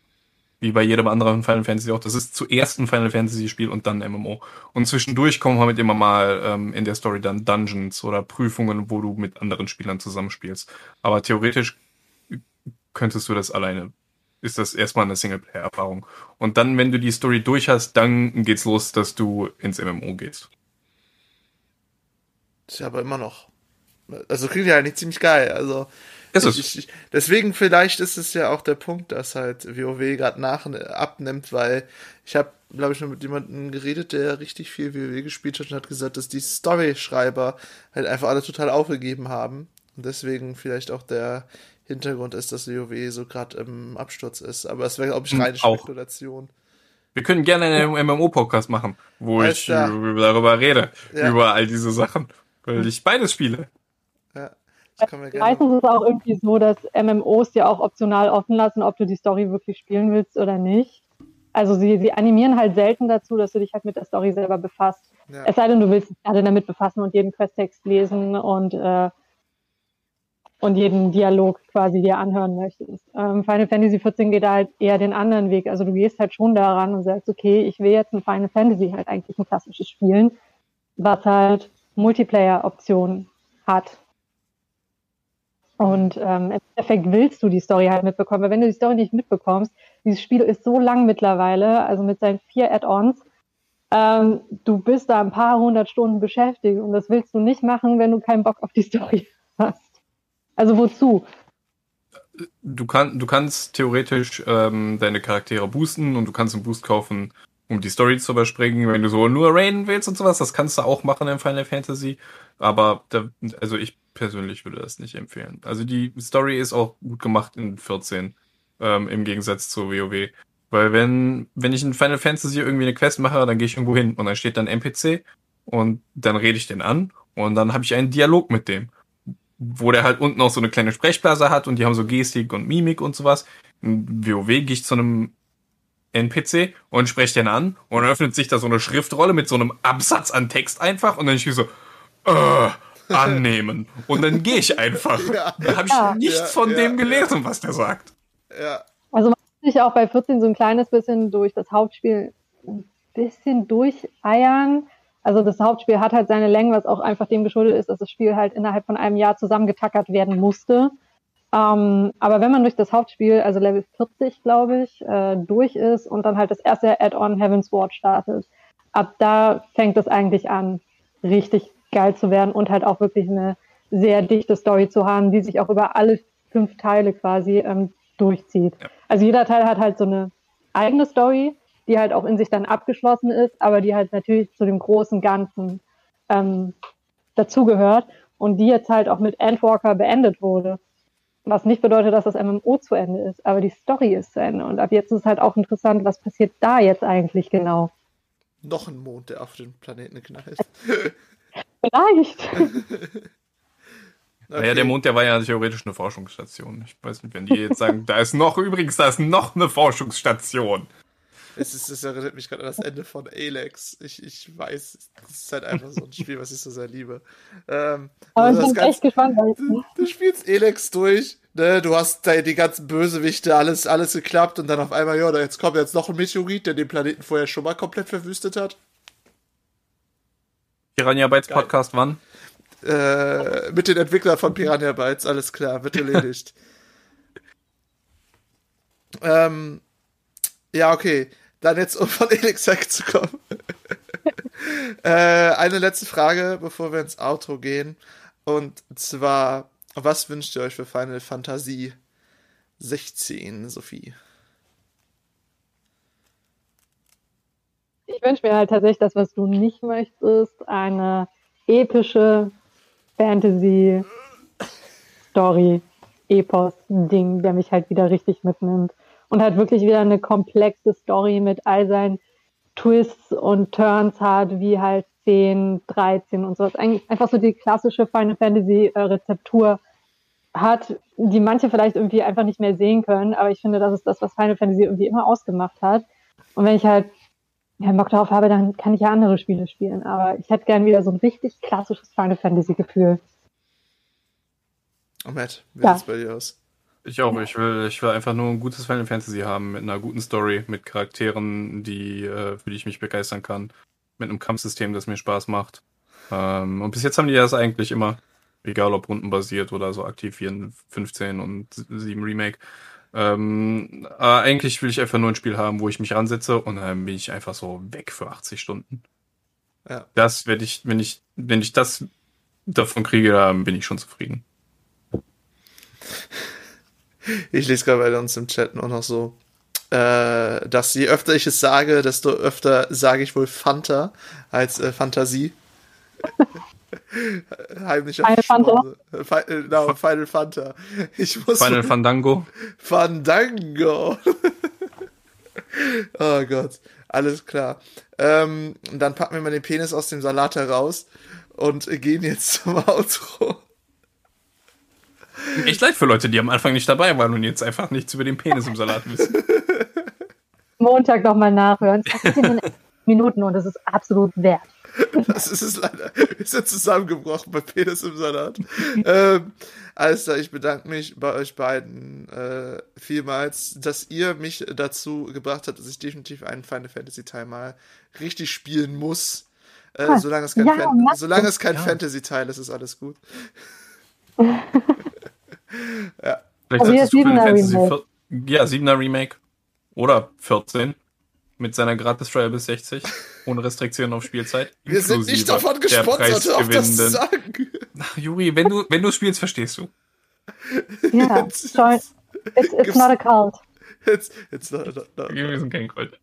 Wie bei jedem anderen Final Fantasy auch. Das ist zuerst ein Final Fantasy Spiel und dann MMO. Und zwischendurch kommen halt immer mal ähm, in der Story dann Dungeons oder Prüfungen, wo du mit anderen Spielern zusammenspielst. Aber theoretisch könntest du das alleine ist das erstmal eine Singleplayer-Erfahrung. Und dann, wenn du die Story durch hast, dann geht's los, dass du ins MMO gehst. Ist ja aber immer noch. Also klingt ja eigentlich ziemlich geil. Also. Ist ich, es. Ich, deswegen vielleicht ist es ja auch der Punkt, dass halt WoW gerade nach abnimmt, weil ich habe, glaube ich, noch mit jemandem geredet, der richtig viel WoW gespielt hat und hat gesagt, dass die Story-Schreiber halt einfach alle total aufgegeben haben. Und deswegen vielleicht auch der Hintergrund ist, dass WoW so gerade im Absturz ist. Aber es wäre, glaube ich, hm, reine Spekulation. Wir können gerne einen MMO-Podcast machen, wo Alles ich klar. darüber rede, ja. über all diese Sachen, weil ich beides spiele. Ja. Meistens ist es auch irgendwie so, dass MMOs dir auch optional offen lassen, ob du die Story wirklich spielen willst oder nicht. Also sie, sie animieren halt selten dazu, dass du dich halt mit der Story selber befasst. Ja. Es sei denn, du willst dich gerade damit befassen und jeden Questtext lesen und äh, und jeden Dialog quasi dir anhören möchtest. Ähm, Final Fantasy 14 geht da halt eher den anderen Weg. Also du gehst halt schon daran und sagst, okay, ich will jetzt ein Final Fantasy halt eigentlich ein klassisches Spielen, was halt Multiplayer-Optionen hat. Und ähm, im Endeffekt willst du die Story halt mitbekommen, weil wenn du die Story nicht mitbekommst, dieses Spiel ist so lang mittlerweile, also mit seinen vier Add-ons, ähm, du bist da ein paar hundert Stunden beschäftigt und das willst du nicht machen, wenn du keinen Bock auf die Story hast. Also wozu? Du, kann, du kannst theoretisch ähm, deine Charaktere boosten und du kannst einen Boost kaufen, um die Story zu überspringen, wenn du so nur raiden willst und sowas. Das kannst du auch machen in Final Fantasy. Aber da, also ich persönlich würde das nicht empfehlen. Also die Story ist auch gut gemacht in 14, ähm, im Gegensatz zu WoW. Weil wenn, wenn ich in Final Fantasy irgendwie eine Quest mache, dann gehe ich irgendwo hin und dann steht dann NPC und dann rede ich den an und dann habe ich einen Dialog mit dem wo der halt unten auch so eine kleine Sprechblase hat und die haben so Gestik und Mimik und sowas. In WoW gehe ich zu einem NPC und spreche den an und dann öffnet sich da so eine Schriftrolle mit so einem Absatz an Text einfach und dann ich so, äh, annehmen. Und dann gehe ich einfach. Ja. Da habe ich ja. nichts ja, von dem gelesen, was der sagt. Ja. Also man muss sich auch bei 14 so ein kleines bisschen durch das Hauptspiel ein bisschen durcheiern also das Hauptspiel hat halt seine Längen, was auch einfach dem geschuldet ist, dass das Spiel halt innerhalb von einem Jahr zusammengetackert werden musste. Ähm, aber wenn man durch das Hauptspiel, also Level 40, glaube ich, äh, durch ist und dann halt das erste Add-on Heaven's Ward startet, ab da fängt es eigentlich an, richtig geil zu werden und halt auch wirklich eine sehr dichte Story zu haben, die sich auch über alle fünf Teile quasi ähm, durchzieht. Ja. Also jeder Teil hat halt so eine eigene Story, die halt auch in sich dann abgeschlossen ist, aber die halt natürlich zu dem großen Ganzen ähm, dazugehört und die jetzt halt auch mit Endwalker beendet wurde. Was nicht bedeutet, dass das MMO zu Ende ist, aber die Story ist zu Ende. Und ab jetzt ist halt auch interessant, was passiert da jetzt eigentlich genau. Noch ein Mond, der auf den Planeten knallt. Vielleicht. Okay. Naja, der Mond, der war ja theoretisch eine Forschungsstation. Ich weiß nicht, wenn die jetzt sagen, da ist noch, übrigens, da ist noch eine Forschungsstation. Es, ist, es erinnert mich gerade an das Ende von Alex. Ich, ich weiß, es ist halt einfach so ein Spiel, was ich so sehr liebe. Ähm, Aber ich bin ganz, echt gespannt. Du, du spielst Alex durch, ne? du hast da die ganzen Bösewichte, alles, alles geklappt und dann auf einmal, ja, jetzt kommt jetzt noch ein Meteorit, der den Planeten vorher schon mal komplett verwüstet hat. Piranha Bytes Geil. Podcast wann? Äh, mit den Entwicklern von Piranha Bytes, alles klar, wird erledigt. ähm, ja, okay dann jetzt, um von Elix wegzukommen. äh, eine letzte Frage, bevor wir ins Outro gehen. Und zwar, was wünscht ihr euch für Final Fantasy 16, Sophie? wünsche mir halt tatsächlich das, was du nicht möchtest, eine epische Fantasy-Story, Epos-Ding, der mich halt wieder richtig mitnimmt. Und halt wirklich wieder eine komplexe Story mit all seinen Twists und Turns hat, wie halt 10, 13 und sowas. Eigentlich einfach so die klassische Final Fantasy äh, Rezeptur hat, die manche vielleicht irgendwie einfach nicht mehr sehen können, aber ich finde, das ist das, was Final Fantasy irgendwie immer ausgemacht hat. Und wenn ich halt ja, Bock darauf habe, dann kann ich ja andere Spiele spielen. Aber ich hätte gern wieder so ein richtig klassisches Final Fantasy Gefühl. Oh, Matt, wie Ja. sieht's bei dir aus? Ich auch. Ich will, ich will einfach nur ein gutes Final Fantasy haben mit einer guten Story, mit Charakteren, die, äh, für die ich mich begeistern kann, mit einem Kampfsystem, das mir Spaß macht. Ähm, und bis jetzt haben die das eigentlich immer, egal ob rundenbasiert oder so aktiv 4, 15 und 7 Remake. Ähm, aber eigentlich will ich einfach nur ein Spiel haben, wo ich mich ransetze und dann bin ich einfach so weg für 80 Stunden. Ja. Das werde ich, wenn ich, wenn ich das davon kriege, dann bin ich schon zufrieden. Ich lese gerade bei uns im Chat nur noch so, äh, dass je öfter ich es sage, desto öfter sage ich wohl Fanta als äh, Fantasie. Heimlicher Final Fanta? Schmause. Äh, Genau, Final Fanta. Ich muss Final Fandango. Fandango. oh Gott, alles klar. Ähm, dann packen wir mal den Penis aus dem Salat heraus und gehen jetzt zum Outro. Echt leid für Leute, die am Anfang nicht dabei waren und jetzt einfach nichts über den Penis im Salat wissen. Montag nochmal nachhören. Minuten und das ist absolut wert. Das ist es leider. Wir sind zusammengebrochen bei Penis im Salat. ähm, alles klar, ich bedanke mich bei euch beiden äh, vielmals, dass ihr mich dazu gebracht habt, dass ich definitiv einen Final Fantasy Teil mal richtig spielen muss. Äh, solange es kein, ja, Fan solange es kein Ja. Fantasy Teil ist, ist alles gut. Vielleicht Also hier Fantasy Remake. Ja, 7er Remake. Oder 14. Mit seiner Gratis-Trial bis 60. Ohne Restriktionen auf Spielzeit. Wir sind nicht davon gesponsert, auf das zu sagen. Ach, Juri, wenn du, wenn du spielst, verstehst du. Ja, Jetzt- join. It's, it's not a cult. Jetzt, jetzt, noch, noch, noch. Wir sind kein Gold.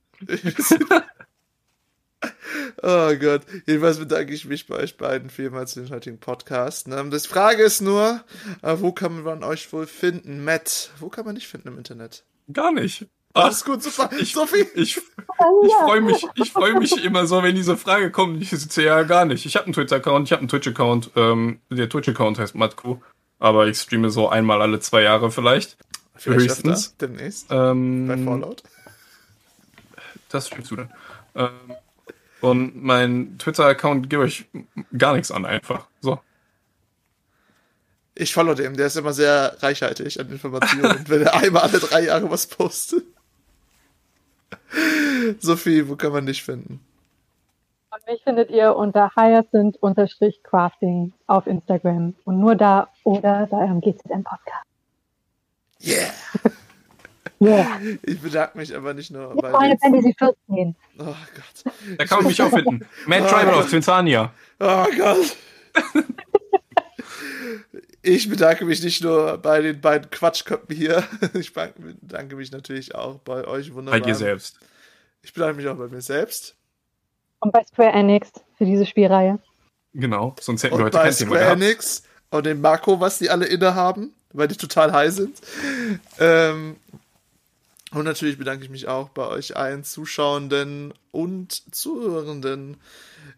Oh Gott. Jedenfalls bedanke ich mich bei euch beiden vielmals für den heutigen Podcast. Ne? Die Frage ist nur, äh, wo kann man euch wohl finden? Matt, wo kann man dich finden im Internet? Gar nicht. Alles gut, super. ich- Sophie. ich, ich freue mich, ich freue mich immer so, wenn diese Frage kommt. Ich sitze ja gar nicht. Ich habe einen Twitter-Account, ich habe einen Twitch-Account. Ähm, der Twitch-Account heißt Matku. Aber ich streame so einmal alle zwei Jahre vielleicht. Vielleicht höchstens. öfter, demnächst. Ähm, Bei Fallout. Das streamst du dann. Ähm, und mein Twitter-Account gebe ich gar nichts an einfach. So. Ich follow dem, der ist immer sehr reichhaltig an Informationen, wenn er einmal alle drei Jahre was postet. Sophie, wo kann man dich finden? Und mich findet ihr unter hyacinth-crafting auf Instagram. Und nur da oder bei eurem GZM-Podcast. Yeah! Yeah. Ich bedanke mich aber nicht nur bei den... Fantasy 14. Oh Gott. Da kann man mich auch finden. Mad Tribal auf Twintania. Oh Gott. Ich bedanke mich nicht nur bei den beiden Quatschköpfen hier. Ich bedanke mich natürlich auch bei euch Bei wunderbar. dir selbst. Ich bedanke mich auch bei mir selbst. Und bei Square Enix für diese Spielreihe. Genau. Sonst hätten wir Und heute bei kein Thema Square gehabt. Enix und dem Marco, was die alle innehaben, weil die total high sind. Ähm, und natürlich bedanke ich mich auch bei euch allen Zuschauenden und Zuhörenden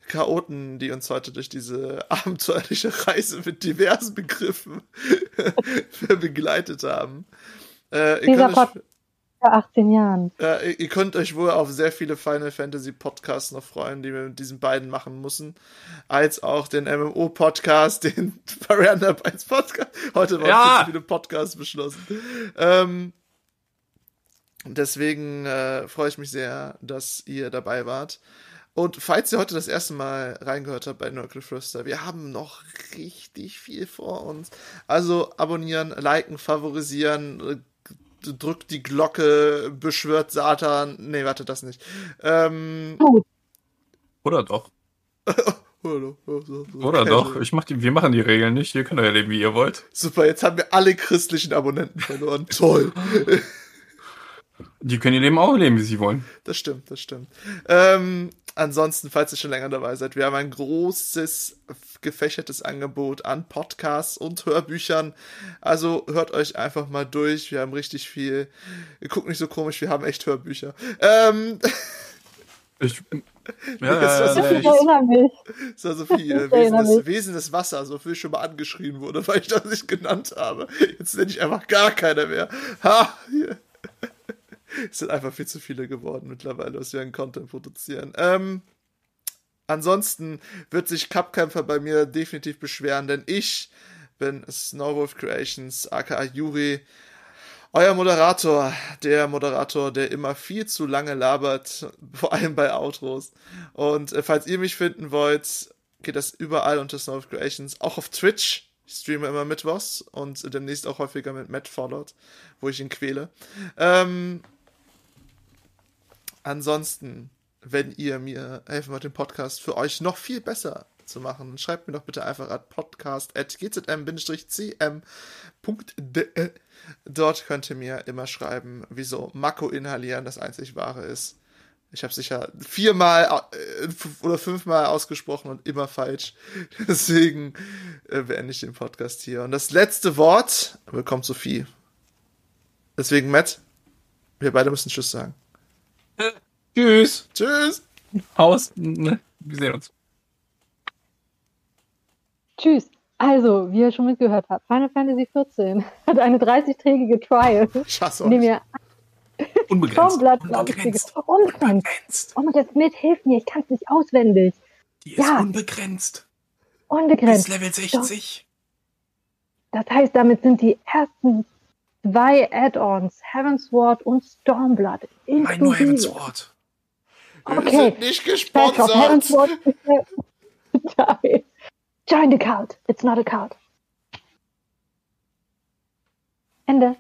Chaoten, die uns heute durch diese abenteuerliche Reise mit diversen Begriffen begleitet haben. Äh, ihr, Dieser könnt euch, Podcast vor 18 Jahren. äh, ihr könnt euch wohl auf sehr viele Final Fantasy Podcasts noch freuen, die wir mit diesen beiden machen müssen. Als auch den MMO-Podcast, den Varianda als Podcast. Heute waren Ja. viele Podcasts beschlossen. Ähm, deswegen äh, freue ich mich sehr, dass ihr dabei wart. Und falls ihr heute das erste Mal reingehört habt bei Nerdgeflüster, wir haben noch richtig viel vor uns. Also abonnieren, liken, favorisieren, äh, drückt die Glocke, beschwört Satan. Nee, warte, das nicht. Ähm, Oder doch. oder, casual. doch. Ich mach die, wir machen die Regeln nicht. Ihr könnt euer Leben, wie ihr wollt. Super, jetzt haben wir alle christlichen Abonnenten verloren. Toll. Die können ihr Leben auch leben, wie sie wollen. Das stimmt, das stimmt. Ähm, ansonsten, falls ihr schon länger dabei seid, wir haben ein großes gefächertes Angebot an Podcasts und Hörbüchern. Also hört euch einfach mal durch. Wir haben richtig viel. Ihr guckt nicht so komisch, wir haben echt Hörbücher. Ähm, Ich, Ja, ja, ja, ja, Ich ich, erinnere mich. so Sophie, äh, Ich Wesen, des, mich. Wesen des Wassers, so viel schon mal angeschrien wurde, weil ich das nicht genannt habe. Jetzt nenne ich einfach gar keiner mehr. Ha! Hier. Es sind einfach viel zu viele geworden mittlerweile, was wir an Content produzieren. Ähm, ansonsten wird sich Cupkämpfer bei mir definitiv beschweren, denn ich bin Snowwolf Creations, aka Yuri, euer Moderator, der Moderator, der immer viel zu lange labert, vor allem bei Outros. Und äh, falls ihr mich finden wollt, geht das überall unter Snowwolf Creations, auch auf Twitch. Ich streame immer Mittwochs und demnächst auch häufiger mit Matt Fallout, wo ich ihn quäle. Ähm, ansonsten, wenn ihr mir helfen wollt, den Podcast für euch noch viel besser zu machen, schreibt mir doch bitte einfach an podcast.gzm-cm.de. Dort könnt ihr mir immer schreiben, wieso Mako inhalieren das einzig wahre ist. Ich habe sicher viermal äh, oder fünfmal ausgesprochen und immer falsch. Deswegen äh, beende ich den Podcast hier. Und das letzte Wort bekommt Sophie. Deswegen, Matt, wir beide müssen Tschüss sagen. Tschüss. Tschüss! Haus. Ne, Wir sehen uns. Tschüss. Also, wie ihr schon mitgehört habt, Final Fantasy XIV hat eine 30-tägige Trial, Ich hasse in dem ihr Unbegrenzt. Unbegrenzt. Unbegrenzt. Oh mein Gott, Smith, hilf mir, ich kann es nicht auswendig. Die ist Ja. unbegrenzt. Bis Unbegrenzt. Level 60. Das heißt, damit sind die ersten zwei Add-ons, Heavensward und Stormblood, Mein nur Heaven's inklusive. Ward. Wir Okay. sind nicht gesponsert. Heavensward ist der- Join the cult. It's not a cult. Ende.